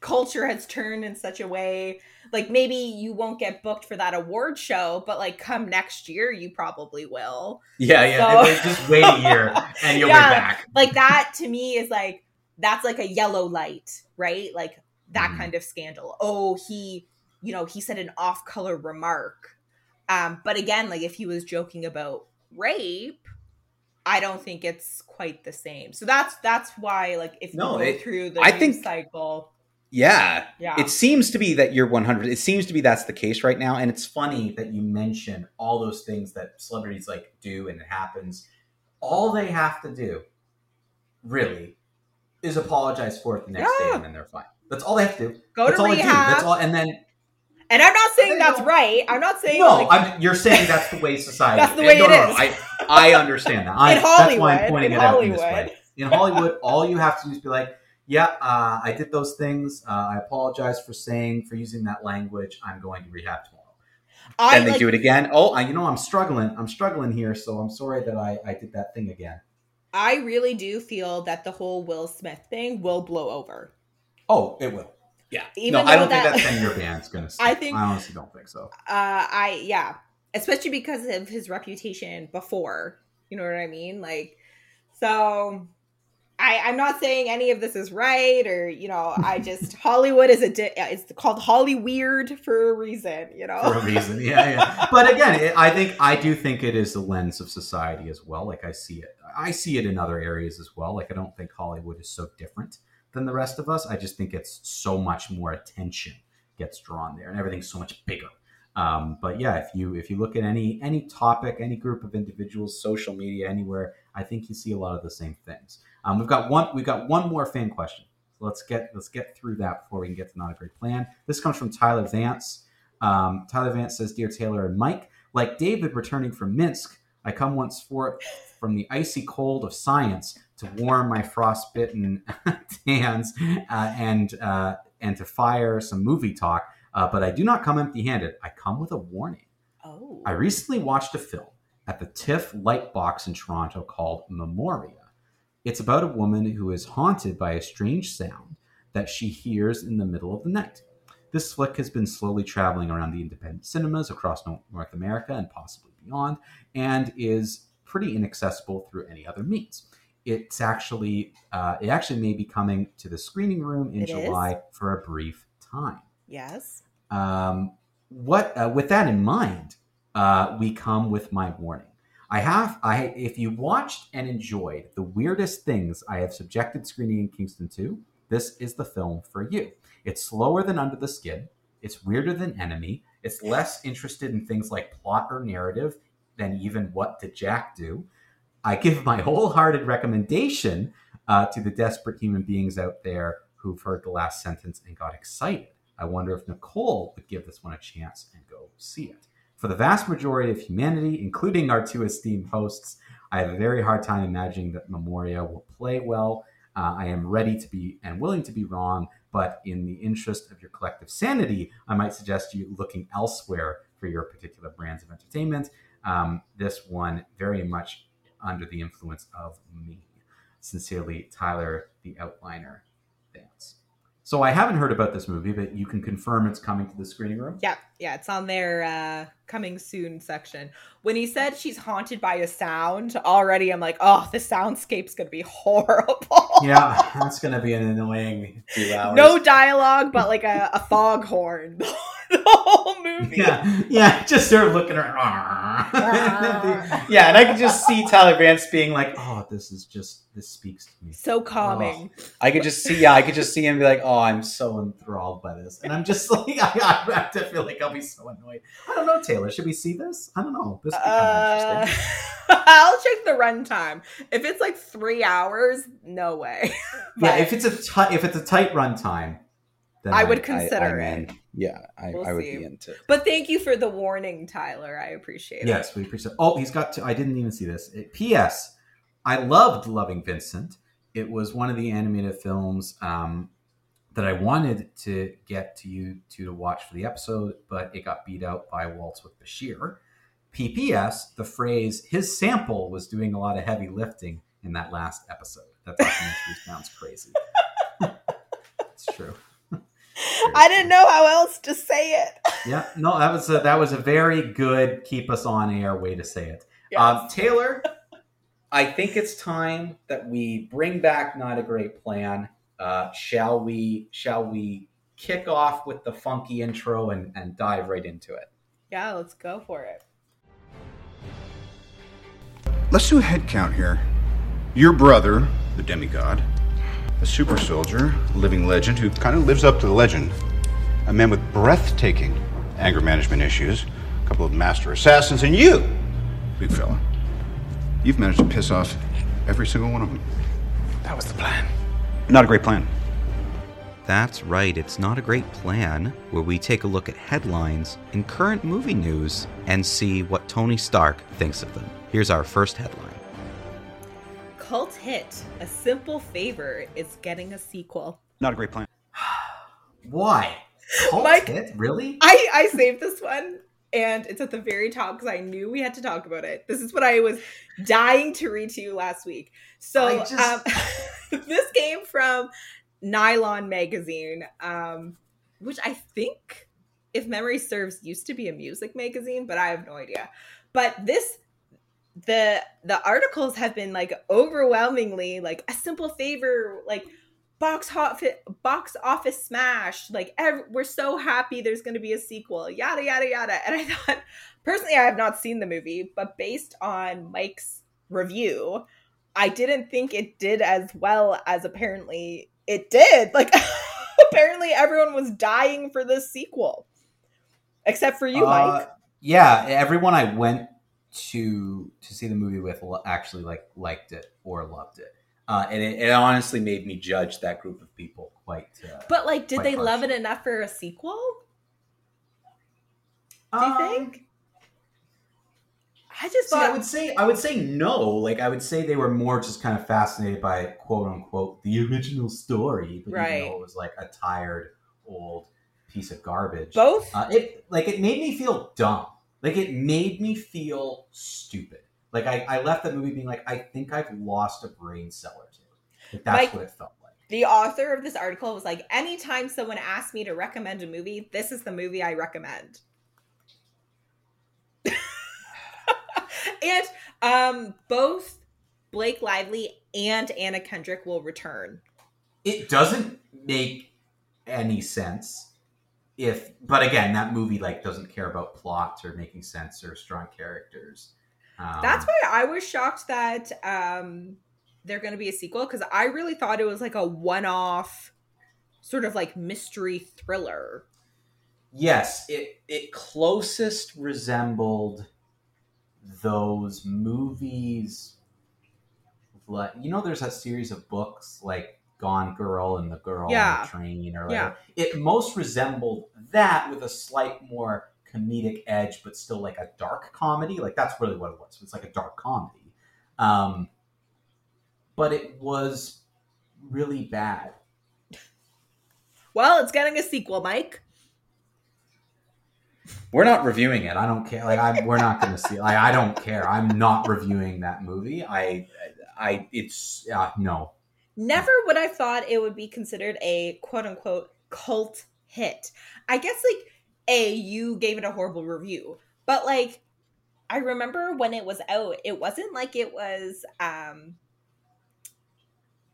Speaker 2: culture has turned in such a way like maybe you won't get booked for that award show, but like come next year, you probably will.
Speaker 1: Yeah, yeah.
Speaker 2: So-
Speaker 1: Just wait a year and you'll
Speaker 2: Yeah.
Speaker 1: be back.
Speaker 2: Like that to me is like that's like a yellow light, right? Like that
Speaker 1: Mhm.
Speaker 2: kind of scandal. Oh, he, you know, he said an off-color remark. Um, but again, like if he was joking about rape, I don't think it's quite the same. So that's that's why, like, if
Speaker 3: No,
Speaker 2: you go
Speaker 3: it-
Speaker 2: through the
Speaker 3: I think-
Speaker 2: cycle,
Speaker 3: Yeah.
Speaker 2: yeah,
Speaker 3: It seems to be that you're 100. It seems to be that's the case right now. And it's
Speaker 1: It's funny that you mention all those things that celebrities like do and it happens. All they have to do, really, is apologize for it the next day and then they're fine. That's all they have to do.
Speaker 2: go
Speaker 1: That's
Speaker 2: to
Speaker 1: all they do.
Speaker 2: rehab.
Speaker 1: That's all. And then
Speaker 2: And I'm not saying that's
Speaker 1: don't-
Speaker 2: right. I'm not saying
Speaker 1: no,
Speaker 2: like,
Speaker 1: I'm, you're saying that's the way society. Is.
Speaker 2: That's the way
Speaker 1: no,
Speaker 2: it
Speaker 1: no, no,
Speaker 2: is.
Speaker 1: I I understand that. I,
Speaker 2: In
Speaker 1: That's why I'm
Speaker 2: Hollywood,
Speaker 1: pointing
Speaker 2: in
Speaker 1: it out in this
Speaker 2: Hollywood.
Speaker 1: way. In Hollywood, all you have to do is be like, "Yeah, uh, I did those things. Uh, I apologize for saying for using that language. I'm going to rehab tomorrow."
Speaker 2: I
Speaker 1: then they
Speaker 2: like,
Speaker 1: do it again. Oh, I, you know, I'm struggling. I'm struggling here, so I'm sorry that I, I did that thing again.
Speaker 2: I really do feel that the whole Will Smith thing will blow over.
Speaker 1: Oh, it will.
Speaker 3: yeah.
Speaker 2: Even
Speaker 3: no, I don't
Speaker 2: that,
Speaker 3: think
Speaker 1: That ten year ban's gonna. Stick.
Speaker 2: I think-
Speaker 1: I honestly don't think so.
Speaker 2: uh, I yeah, especially because of his reputation before. You know what I mean? Like, so I I'm not saying any of this is right or you know I just Hollywood is a di- it's called Holly weird for a reason. You know.
Speaker 1: for a reason. Yeah, yeah. But again, it, I think I do think it is the lens of society as well. Like I see it, I see it in other areas as well. Like I don't think Hollywood is so different than the rest of us. I just think it's so much more attention gets drawn there, and everything's so much bigger. Um, but yeah, if you if you look at any any topic, any group of individuals, social media, anywhere, I think you see a lot of the same things. Um, we've got one we've got one more fan question. So let's get let's get through that before we can get to not a great plan. This comes from Tyler Vance. Um, Tyler Vance says, "Dear Taylor and Mike, like David returning from Minsk, I come once forth from the icy cold of science to warm my frostbitten hands uh, and uh, and to fire some movie talk. Uh, but I do not come empty-handed. I come with a warning.
Speaker 2: Oh.
Speaker 1: I recently watched a film at the TIFF Lightbox in Toronto called Memoria. It's about a woman who is haunted by a strange sound that she hears in the middle of the night. This flick has been slowly traveling around the independent cinemas across North America and possibly beyond, and is pretty inaccessible through any other means. It's actually uh, it actually may be coming to the screening room in
Speaker 2: It is?
Speaker 1: July for a brief time.
Speaker 2: yes.
Speaker 1: Um, what uh, with that in mind, uh, we come with my warning. I have I if you watched and enjoyed the weirdest things I have subjected screening in Kingston to, this is the film for you. It's slower than Under the Skin. It's weirder than Enemy. It's less interested in things like plot or narrative than even what did Jack do. I give my wholehearted recommendation uh, to the desperate human beings out there who've heard the last sentence and got excited. I wonder if Nicole would give this one a chance and go see it. For the vast majority of humanity, including our two esteemed hosts, I have a very hard time imagining that Memoria will play well. Uh, I am ready to be and willing to be wrong, but in the interest of your collective sanity, I might suggest you looking elsewhere for your particular brands of entertainment. Um, this one very much under the influence of me. Sincerely, Tyler, the outliner. Vance. So I haven't heard about this movie, but you can confirm it's coming to the screening room.
Speaker 2: Yeah, yeah, it's on their uh coming soon section. When he said she's haunted by a sound, already I'm like, oh, the soundscape's gonna be horrible.
Speaker 1: Yeah, that's to be an annoying two hours.
Speaker 2: no dialogue, but like a, a foghorn. the whole movie.
Speaker 1: Yeah, yeah, just sort of looking around.
Speaker 3: Yeah, and I could just see Tyler Vance being like,
Speaker 1: oh, this is just this speaks to me.
Speaker 2: So calming.
Speaker 3: I could just see, yeah, I could just see him be like, oh, I'm so.
Speaker 1: so enthralled by this, and I'm just like, I, I have to feel like I'll be so annoyed. I don't know, Taylor. Should we see this? I don't know. This would be kind of
Speaker 2: Uh,
Speaker 1: interesting.
Speaker 2: I'll check the runtime. If it's like three hours, no way.
Speaker 1: Yeah, if it's a ti- if it's a tight run time, then
Speaker 2: I would consider
Speaker 3: I,
Speaker 2: it.
Speaker 3: mean, yeah, I,
Speaker 2: We'll
Speaker 3: I would
Speaker 2: see.
Speaker 3: be into.
Speaker 2: But thank you for the warning, Tyler. I appreciate it.
Speaker 1: Yes, we appreciate. It. Oh, he's got. To, I didn't even see this. It- P.S. I loved Loving Vincent. It was one of the animated films um, that I wanted to get to you two to watch for the episode, but it got beat out by Waltz with Bashir. PPS, the phrase "his sample" was doing a lot of heavy lifting in that last episode. That documentary sounds crazy. it's true.
Speaker 2: I didn't know how else to say it.
Speaker 1: Yeah, no, that was a, that was a very good keep us on air way to say it.
Speaker 2: Yes.
Speaker 1: Um, Taylor, I think it's time that we bring back not a great plan. Uh, shall we? Shall we kick off with the funky intro and, and dive right into it?
Speaker 2: yeah, let's go for it.
Speaker 4: Let's do a head count here. Your brother, the demigod, a super soldier, a living legend who kind of lives up to the legend, a man with breathtaking anger management issues, a couple of master assassins, and you, big fella. You've managed to piss off every single one of them.
Speaker 5: That was the plan.
Speaker 4: Not a great plan.
Speaker 6: That's right, it's not a great plan, where we take a look at headlines and current movie news and see what Tony Stark thinks of them. Here's our first headline.
Speaker 2: Cult hit A Simple Favor is getting a sequel.
Speaker 4: Not a great plan.
Speaker 1: Why? Cult
Speaker 2: Mike-
Speaker 1: hit? Really?
Speaker 2: I, I saved this one and it's at the very top because I knew we had to talk about it. This is what I was dying to read to you last week. So
Speaker 1: just-
Speaker 2: um, this came from Nylon Magazine, um, which I think, if memory serves, used to be a music magazine, but I have no idea. But this the the articles have been like overwhelmingly like a simple favor like box office box office smash like ev- we're so happy there's going to be a sequel yada yada yada. And i thought personally i have not seen the movie but based on mike's review i didn't think it did as well as apparently it did. Like apparently everyone was dying for this sequel. Except for you
Speaker 1: Uh,
Speaker 2: mike.
Speaker 1: Yeah, everyone I went to to see the movie with actually like liked it or loved it, uh, and it, it honestly made me judge that group of people quite. Uh,
Speaker 2: but like did they love it enough for a sequel do you
Speaker 1: um,
Speaker 2: think i just
Speaker 1: See,
Speaker 2: thought
Speaker 1: I would say I would say no. Like I would say they were more just kind of fascinated by quote unquote the original story, but
Speaker 2: Right.
Speaker 1: even though it was like a tired old piece of garbage.
Speaker 2: both
Speaker 1: Uh, it like it made me feel dumb. Like it made me feel stupid. Like I, I left that movie being like, I think I've lost a brain cell or two. Like that's
Speaker 2: Mike-
Speaker 1: what it felt like.
Speaker 2: the author of this article was like anytime someone asks me to recommend a movie this is the movie i recommend and um both blake lively and anna kendrick will return
Speaker 1: It doesn't make any sense if but again, that movie like doesn't care about plots or making sense or strong characters. Um,
Speaker 2: that's why i was shocked that um they're gonna be a sequel because i really thought it was like a one-off sort of like mystery thriller
Speaker 1: Yes, it it closest resembled those movies. Like you know, there's that series of books like Gone Girl and the Girl
Speaker 2: Yeah.
Speaker 1: on the Train, or
Speaker 2: Yeah.
Speaker 1: It most resembled that with a slight more comedic edge, but still like a dark comedy. Like that's really what it was. It's like a dark comedy, um, but it was really bad.
Speaker 2: well it's getting a sequel mike
Speaker 1: We're not reviewing it. I don't care. Like I'm, we're not going to see. Like I don't care. I'm not reviewing that movie. I, I, it's uh, no.
Speaker 2: Never would I thought it would be considered a quote unquote cult hit. I guess like a you gave it a horrible review, but like I remember when it was out, it wasn't like it was um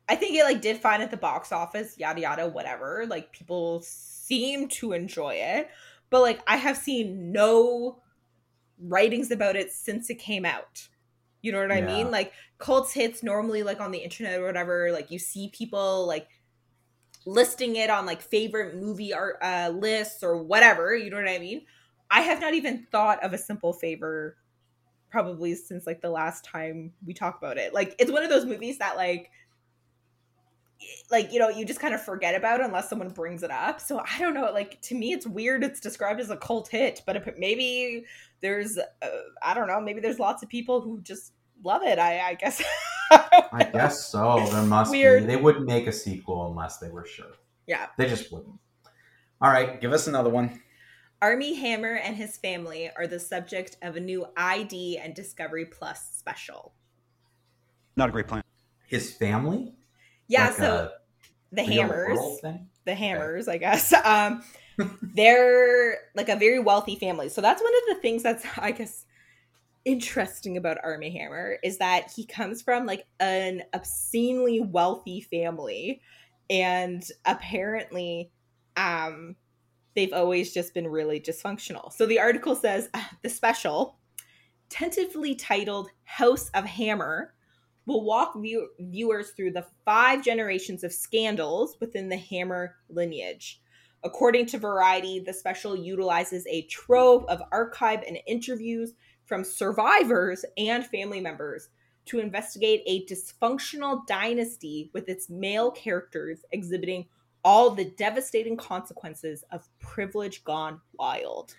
Speaker 2: I think it like did fine at the box office, yada yada, whatever. Like people seem to enjoy it, but like I have seen no writings about it since it came out. You know what I
Speaker 1: Yeah.
Speaker 2: mean? Like cults hits normally like on the internet or whatever, like you see people like listing it on like favorite movie art uh lists or whatever, you know what I mean? I have not even thought of a simple favor probably since like the last time we talked about it. Like it's one of those movies that like like you know you just kind of forget about unless someone brings it up so i don't know like to me it's weird it's described as a cult hit but if- maybe there's uh, i don't know maybe there's lots of people who just love it i i guess
Speaker 1: I guess so. There must
Speaker 2: Weird.
Speaker 1: be. They wouldn't make a sequel unless they were sure.
Speaker 2: Yeah.
Speaker 1: They just wouldn't. All right, give us another one.
Speaker 2: armie hammer and his family are the subject of a new id and discovery plus special
Speaker 4: Not a great plan.
Speaker 1: His family.
Speaker 2: Yeah
Speaker 1: Like
Speaker 2: so the Hammers, the Hammers, I guess. Um, they're like a very wealthy family. So that's one of the things that's, I guess, interesting about Armie Hammer is that he comes from like an obscenely wealthy family, and apparently, um, they've always just been really dysfunctional. So the article says uh, the special, tentatively titled House of Hammer, will walk view- viewers through the five generations of scandals within the Hammer lineage. According to Variety, the special utilizes a trove of archive and interviews from survivors and family members to investigate a dysfunctional dynasty with its male characters exhibiting all the devastating consequences of privilege gone wild.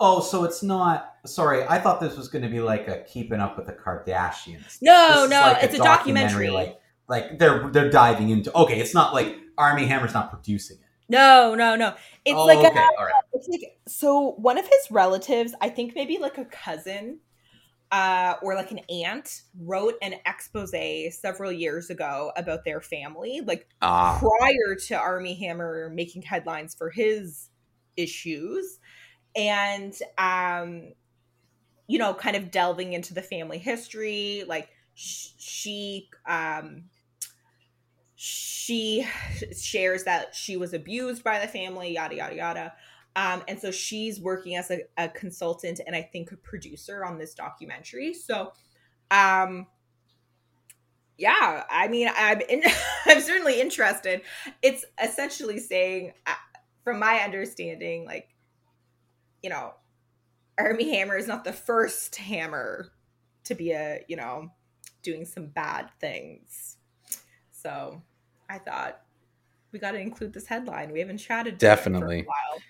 Speaker 1: Oh, so it's not. Sorry, I thought this was going to be like a Keeping Up with the Kardashians.
Speaker 2: No,
Speaker 1: This
Speaker 2: no,
Speaker 1: like
Speaker 2: it's a documentary.
Speaker 1: Like, like they're they're diving into. Okay, it's not like Armie Hammer's not producing it.
Speaker 2: No, no, no. It's
Speaker 1: oh,
Speaker 2: like
Speaker 1: okay,
Speaker 2: a,
Speaker 1: all right.
Speaker 2: it's like so one of his relatives, I think maybe like a cousin uh, or like an aunt, wrote an expose several years ago about their family, like
Speaker 1: Ah,
Speaker 2: prior to Armie Hammer making headlines for his issues, and um, you know, kind of delving into the family history, like sh- she um she shares that she was abused by the family, yada yada yada. Um, and so she's working as a, a consultant and I think a producer on this documentary. So, um, yeah, I mean, I'm in, I'm certainly interested. It's essentially saying, uh, from my understanding, like, you know, Armie Hammer is not the first Hammer to be a, you know, doing some bad things. So I thought we got to include this headline. We haven't chatted about it for a
Speaker 3: Definitely.
Speaker 2: while.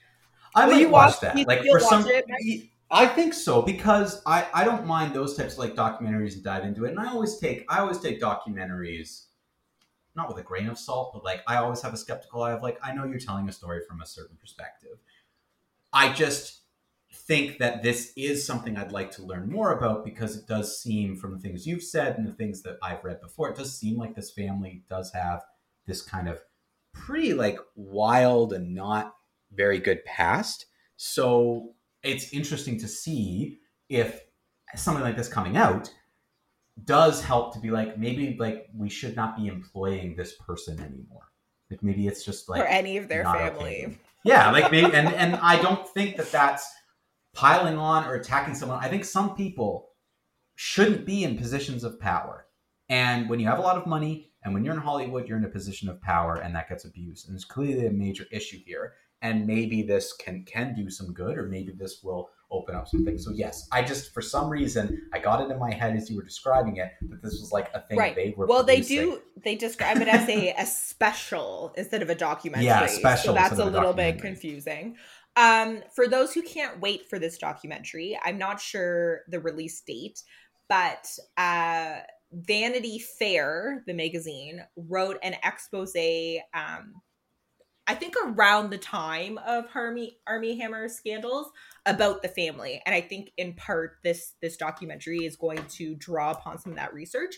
Speaker 1: I
Speaker 2: Will
Speaker 1: might
Speaker 2: you
Speaker 1: watch
Speaker 2: watch-
Speaker 1: that.
Speaker 2: you
Speaker 1: Like
Speaker 2: think
Speaker 1: for some,
Speaker 2: watch it?
Speaker 1: I think so because I I don't mind those types of like documentaries and dive into it. And I always take I always take documentaries not with a grain of salt, but like I always have a skeptical eye of like I know you're telling a story from a certain perspective. I just think that this is something I'd like to learn more about because it does seem from the things you've said and the things that I've read before, it does seem like this family does have this kind of pretty like wild and not very good past. So it's interesting to see if something like this coming out does help to be like maybe like we should not be employing this person anymore. Like maybe it's just like
Speaker 2: or any of their family.
Speaker 1: okay. Yeah, like maybe, and and I don't think that that's piling on or attacking someone. I think some people shouldn't be in positions of power, and when you have a lot of money and when you're in Hollywood, you're in a position of power, and that gets abused. And it's clearly a major issue here. And maybe this can can do some good, or maybe this will open up some things. So yes, I just for some reason I got it in my head as you were describing it that this was like a thing
Speaker 2: Right.
Speaker 1: they were.
Speaker 2: Well, they do. They describe it as a, a special instead of a documentary.
Speaker 1: Yeah, special
Speaker 2: So that's a little bit confusing. Um, for those who can't wait for this documentary, I'm not sure the release date, but uh, Vanity Fair, the magazine, wrote an expose. Um, I think around the time of Armie Armie Hammer scandals about the family, and I think in part this this documentary is going to draw upon some of that research.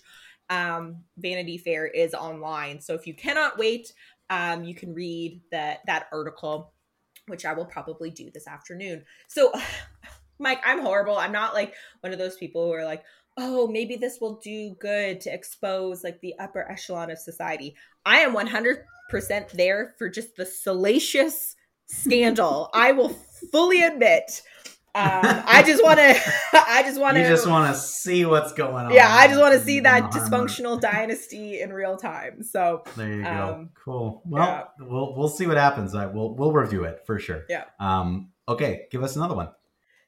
Speaker 2: Um, Vanity Fair is online, so if you cannot wait, um, you can read that that article, which I will probably do this afternoon. So, Mike, I'm horrible. I'm not like one of those people who are like, oh, maybe this will do good to expose like the upper echelon of society. I am 100% there for just the salacious scandal. I will fully admit. Um, I just want to. I just want to.
Speaker 1: You just want to see what's going on.
Speaker 2: Yeah, I just want to see that dysfunctional dynasty in real time. So
Speaker 1: There you go.
Speaker 2: Um,
Speaker 1: cool. Well, we'll we'll see what happens. I we'll we'll review it for sure.
Speaker 2: Yeah.
Speaker 1: Um. Okay. Give us another one.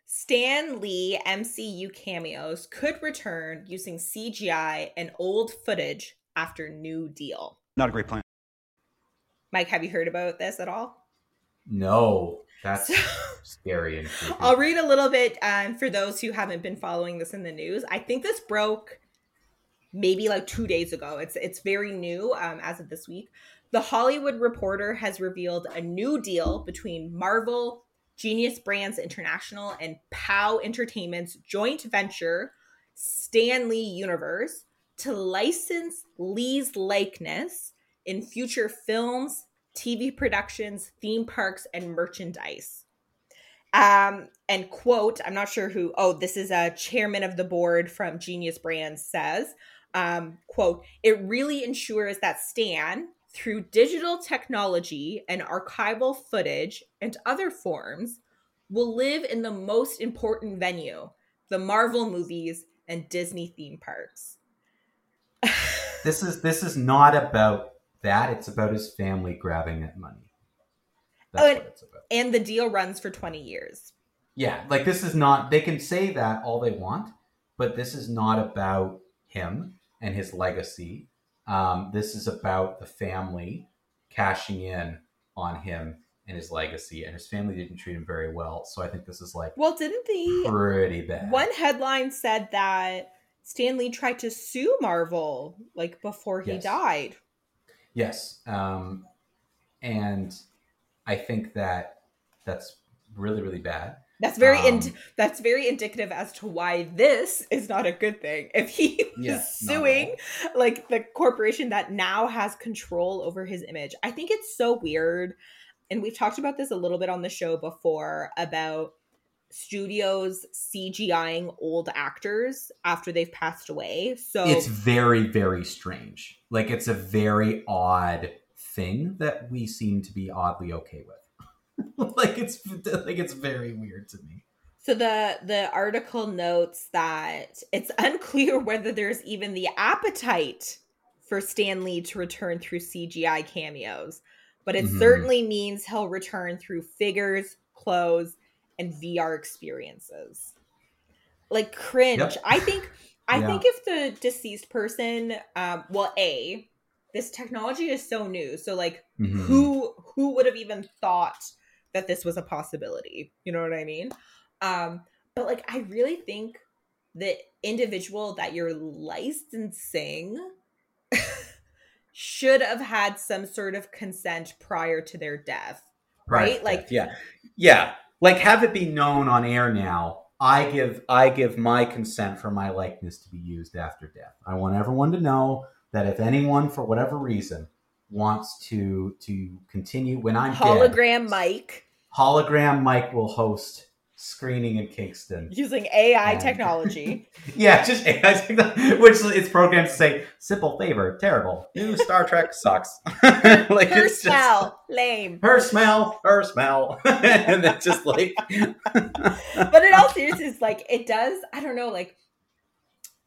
Speaker 2: Stan Lee MCU cameos could return using CGI and old footage after New Deal.
Speaker 4: Not a great plan.
Speaker 2: Mike, have you heard about this at all?
Speaker 1: No, that's
Speaker 2: So-
Speaker 1: scary and creepy.
Speaker 2: I'll read a little bit um, for those who haven't been following this in the news. I think this broke maybe like two days ago. It's it's very new um, as of this week. The Hollywood Reporter has revealed a new deal between Marvel, Genius Brands International, and POW Entertainment's joint venture, Stan Lee Universe, to license Lee's likeness in future films, TV productions, theme parks, and merchandise. Um, and quote, I'm not sure who, oh, this is a chairman of the board from Genius Brands says, um, quote, it really ensures that Stan, through digital technology and archival footage and other forms, will live in the most important venue, the Marvel movies and Disney theme parks.
Speaker 1: This is this is not about that. It's about his family grabbing that money. That's
Speaker 2: Oh, and-
Speaker 1: what it's about.
Speaker 2: and the deal runs for 20 years.
Speaker 1: Yeah, like this is not. They can say that all they want, but this is not about him and his legacy. Um, this is about the family cashing in on him and his legacy, and his family didn't treat him very well. So I think this is like
Speaker 2: Well, didn't the
Speaker 1: pretty bad.
Speaker 2: one headline said that Stan Lee tried to sue Marvel like before he
Speaker 1: Yes.
Speaker 2: died?
Speaker 1: Yes, um, and I think that that's really really bad.
Speaker 2: That's very
Speaker 1: Um,
Speaker 2: ind- that's very indicative as to why this is not a good thing. If he was
Speaker 1: Yeah,
Speaker 2: suing like the corporation that now has control over his image. I think it's so weird. And we've talked about this a little bit on the show before about studios CGIing old actors after they've passed away. So
Speaker 1: It's very very strange. Like it's a very odd thing that we seem to be oddly okay with. like it's like it's very weird to me.
Speaker 2: So the the article notes that it's unclear whether there's even the appetite for Stan Lee to return through CGI cameos, but it
Speaker 1: Mhm.
Speaker 2: certainly means he'll return through figures, clothes, and VR experiences. Like cringe.
Speaker 1: Yep.
Speaker 2: I think I
Speaker 1: Yeah.
Speaker 2: think if the deceased person um well A this technology is so new. So like
Speaker 1: Mhm.
Speaker 2: who who would have even thought that this was a possibility you know what i mean um but like i really think the individual that you're licensing should have had some sort of consent prior to their death right? Like-
Speaker 1: yeah, yeah. Like have it be known on air now. I give I give my consent for my likeness to be used after death. I want everyone to know that if anyone, for whatever reason, wants to to continue when I'm dead,
Speaker 2: hologram mike
Speaker 1: hologram Mike will host screening in Kingston.
Speaker 2: using ai
Speaker 1: And-
Speaker 2: technology
Speaker 1: Yeah, just AI, which it's programmed to say simple favor, terrible. New Star Trek sucks. like
Speaker 2: her
Speaker 1: it's just
Speaker 2: smell lame
Speaker 1: her smell, her smell, and then just like
Speaker 2: but in all seriousness, like it does, I don't know, like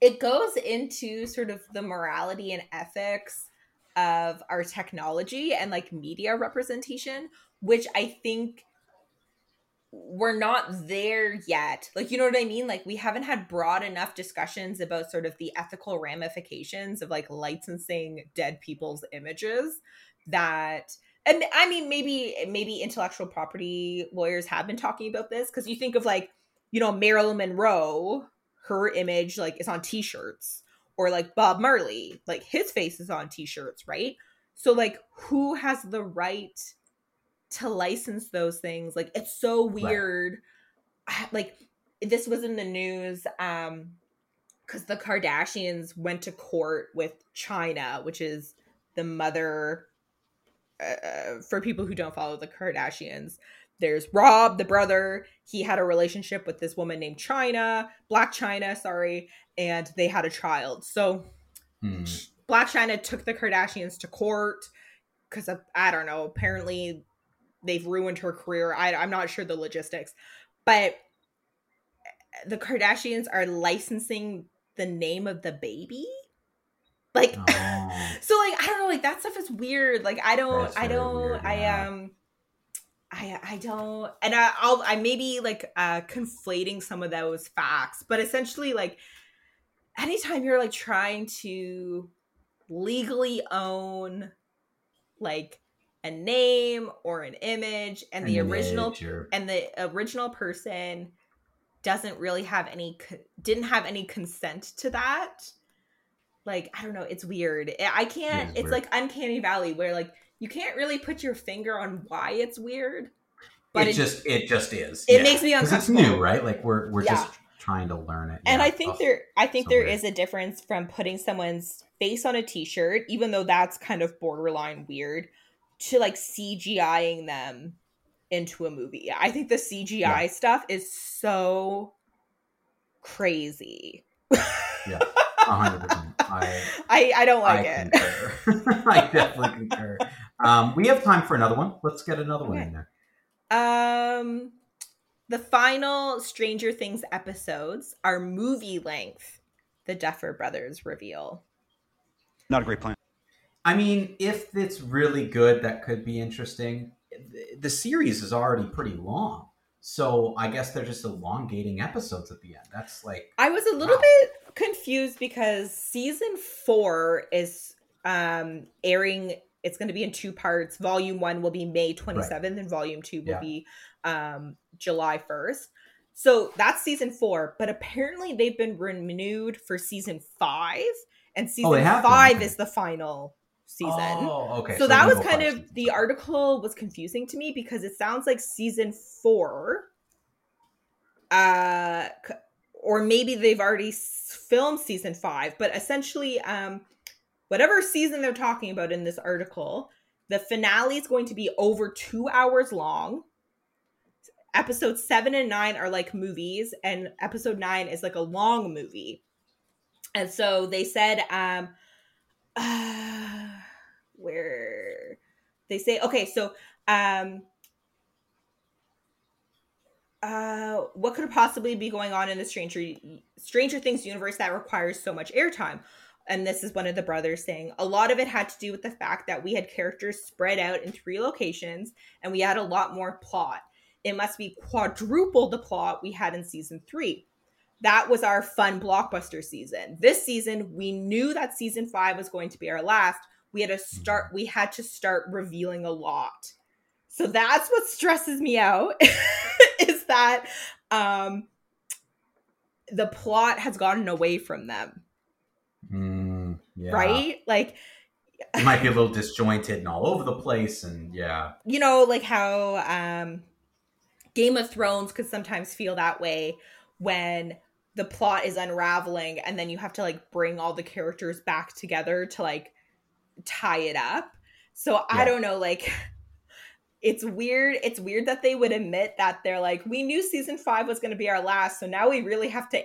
Speaker 2: it goes into sort of the morality and ethics of our technology and like media representation, which I think we're not there yet. Like, you know what I mean? Like, we haven't had broad enough discussions about sort of the ethical ramifications of like licensing dead people's images that and I mean maybe maybe intellectual property lawyers have been talking about this because you think of like you know Marilyn Monroe, her image like is on T-shirts, or like Bob Marley, like his face is on T-shirts, right? So like who has the right to license those things? Like it's so weird. I- Like this was in the news um because the Kardashians went to court with Chyna, which is the mother uh, for people who don't follow the Kardashians, there's Rob, the brother. He had a relationship with this woman named Chyna, Blac Chyna, sorry, and they had a child. So
Speaker 1: Hmm.
Speaker 2: Blac Chyna took the Kardashians to court because I don't know. Apparently, they've ruined her career. I, I'm not sure the logistics, but the Kardashians are licensing the name of the baby. Like,
Speaker 1: Oh.
Speaker 2: so like I don't know, like that stuff is weird. Like I don't,
Speaker 1: That's
Speaker 2: I don't,
Speaker 1: weird,
Speaker 2: I
Speaker 1: yeah.
Speaker 2: um, I I don't, and I, I'll I may be like uh conflating some of those facts, but essentially like anytime you're like trying to legally own like a name or an image and the original
Speaker 1: or-
Speaker 2: and the original person doesn't really have any didn't have any consent to that like i don't know it's weird i can't
Speaker 1: It
Speaker 2: it's
Speaker 1: weird.
Speaker 2: like uncanny valley where like you can't really put your finger on why it's weird but
Speaker 1: it,
Speaker 2: it,
Speaker 1: just it just is.
Speaker 2: it makes me
Speaker 1: because it's new, right? Like we're we're
Speaker 2: Yeah.
Speaker 1: just trying to learn it.
Speaker 2: and
Speaker 1: Yeah.
Speaker 2: I think
Speaker 1: Ugh.
Speaker 2: there I think there is a difference from putting someone's face on a t-shirt, even though that's kind of borderline weird, to like CGIing them into a movie. I think the CGI
Speaker 1: Yeah.
Speaker 2: stuff is so crazy.
Speaker 1: Yeah. Hundred percent. I
Speaker 2: I, I don't like
Speaker 1: I
Speaker 2: it.
Speaker 1: concur. I definitely concur. Um, we have time for another one. Let's get another one in there.
Speaker 2: Um, the final Stranger Things episodes are movie length. The Duffer Brothers reveal.
Speaker 4: Not a great plan.
Speaker 1: I mean, if it's really good, that could be interesting. The- series is already pretty long, so I guess they're just elongating episodes at the end. That's like,
Speaker 2: I was a little
Speaker 1: Wow.
Speaker 2: bit confused because season four is um airing. It's going to be in two parts. Volume one will be May twenty seventh, and volume two will
Speaker 1: Yeah.
Speaker 2: be um July first. So that's season four, but apparently they've been renewed for season five, and season
Speaker 1: Oh, been?
Speaker 2: five
Speaker 1: Okay.
Speaker 2: is the final season.
Speaker 1: Oh, okay.
Speaker 2: so, that was kind of the article was confusing to me because it sounds like season four uh or maybe they've already filmed season five but essentially um whatever season they're talking about in this article the finale is going to be over two hours long episodes seven and nine are like movies and episode nine is like a long movie and so they said um uh, where they say okay so um uh what could possibly be going on in the stranger stranger things universe that requires so much airtime? And this is one of the brothers saying a lot of it had to do with the fact that we had characters spread out in three locations and we had a lot more plot. It must be quadruple the plot we had in season three. That was our fun blockbuster season. This season we knew that season five was going to be our last we had to start we had to start revealing a lot. So that's what stresses me out is that um the plot has gotten away from them.
Speaker 1: Mm, yeah.
Speaker 2: right? Like
Speaker 1: It might be a little disjointed and all over the place, and yeah,
Speaker 2: you know like how um game of thrones could sometimes feel that way when the plot is unraveling and then you have to like bring all the characters back together to like tie it up so i don't know like it's weird it's weird that they would admit that they're like we knew season five was going to be our last so now we really have to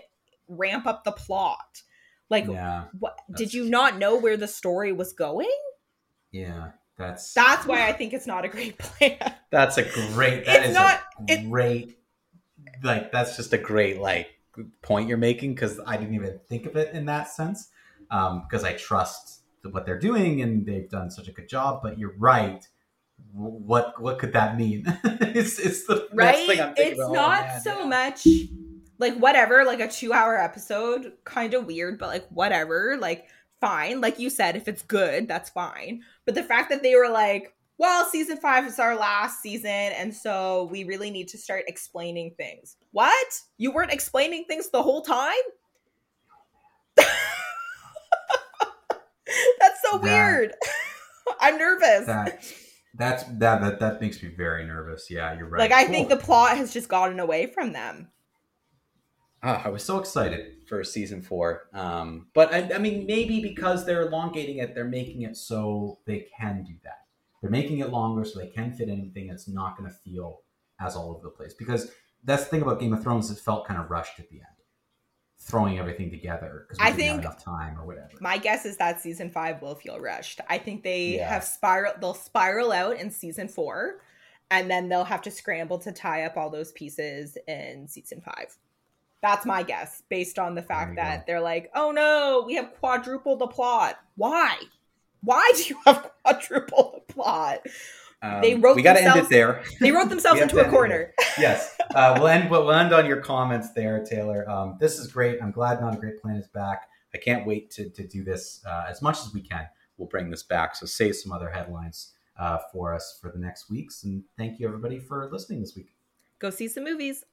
Speaker 2: ramp up the plot like
Speaker 1: yeah,
Speaker 2: what did you not know where the story was going
Speaker 1: yeah. That's
Speaker 2: that's why i think it's not a great plan
Speaker 3: That's a great. That
Speaker 2: It's
Speaker 3: is
Speaker 2: not-
Speaker 3: a
Speaker 2: it-
Speaker 3: great. Like that's just a great like point you're making because
Speaker 1: I didn't even think of it in that sense Um, because I trust what they're doing and they've done such a good job. But you're right. What what could that mean? it's it's the
Speaker 2: right
Speaker 3: thing I'm
Speaker 2: it's
Speaker 3: about. Oh,
Speaker 2: not
Speaker 3: man,
Speaker 2: so
Speaker 3: yeah.
Speaker 2: much like whatever like a two hour episode kind of weird but like whatever like fine like you said if it's good that's fine but the fact that they were like well season five is our last season and so we really need to start explaining things what you weren't explaining things the whole time that's so
Speaker 1: That-
Speaker 2: weird i'm nervous
Speaker 1: that that's that that that makes me very nervous. Yeah, you're right.
Speaker 2: like i think the plot has just gotten away from them
Speaker 1: Ah, I was so excited for season four. Um, but I, I mean, maybe because they're elongating it, they're making it so they can do that. They're making it longer so they can fit anything. It's not going to feel as all over the place. Because that's the thing about Game of Thrones; it felt kind of rushed at the end, throwing everything together because we
Speaker 2: I think-
Speaker 1: enough time or whatever.
Speaker 2: my guess is that season five will feel rushed. I think they
Speaker 1: Yeah.
Speaker 2: have spiral. They'll spiral out in season four, and then they'll have to scramble to tie up all those pieces in season five. That's my guess, based on the fact that
Speaker 1: go.
Speaker 2: they're like, "Oh no, we have quadrupled the plot. Why? Why do you have quadrupled the plot?"
Speaker 1: Um,
Speaker 2: they wrote
Speaker 1: we got to end
Speaker 2: themselves-
Speaker 1: it there.
Speaker 2: They wrote themselves into a corner.
Speaker 1: yes. Uh, we'll end. We'll end on your comments there, Taylor. Um, this is great. I'm glad Not a Great Plan is back. I can't wait to, to do this uh, as much as we can. We'll bring this back. So save some other headlines uh, for us for the next weeks. And thank you everybody for listening this week.
Speaker 2: Go see some movies.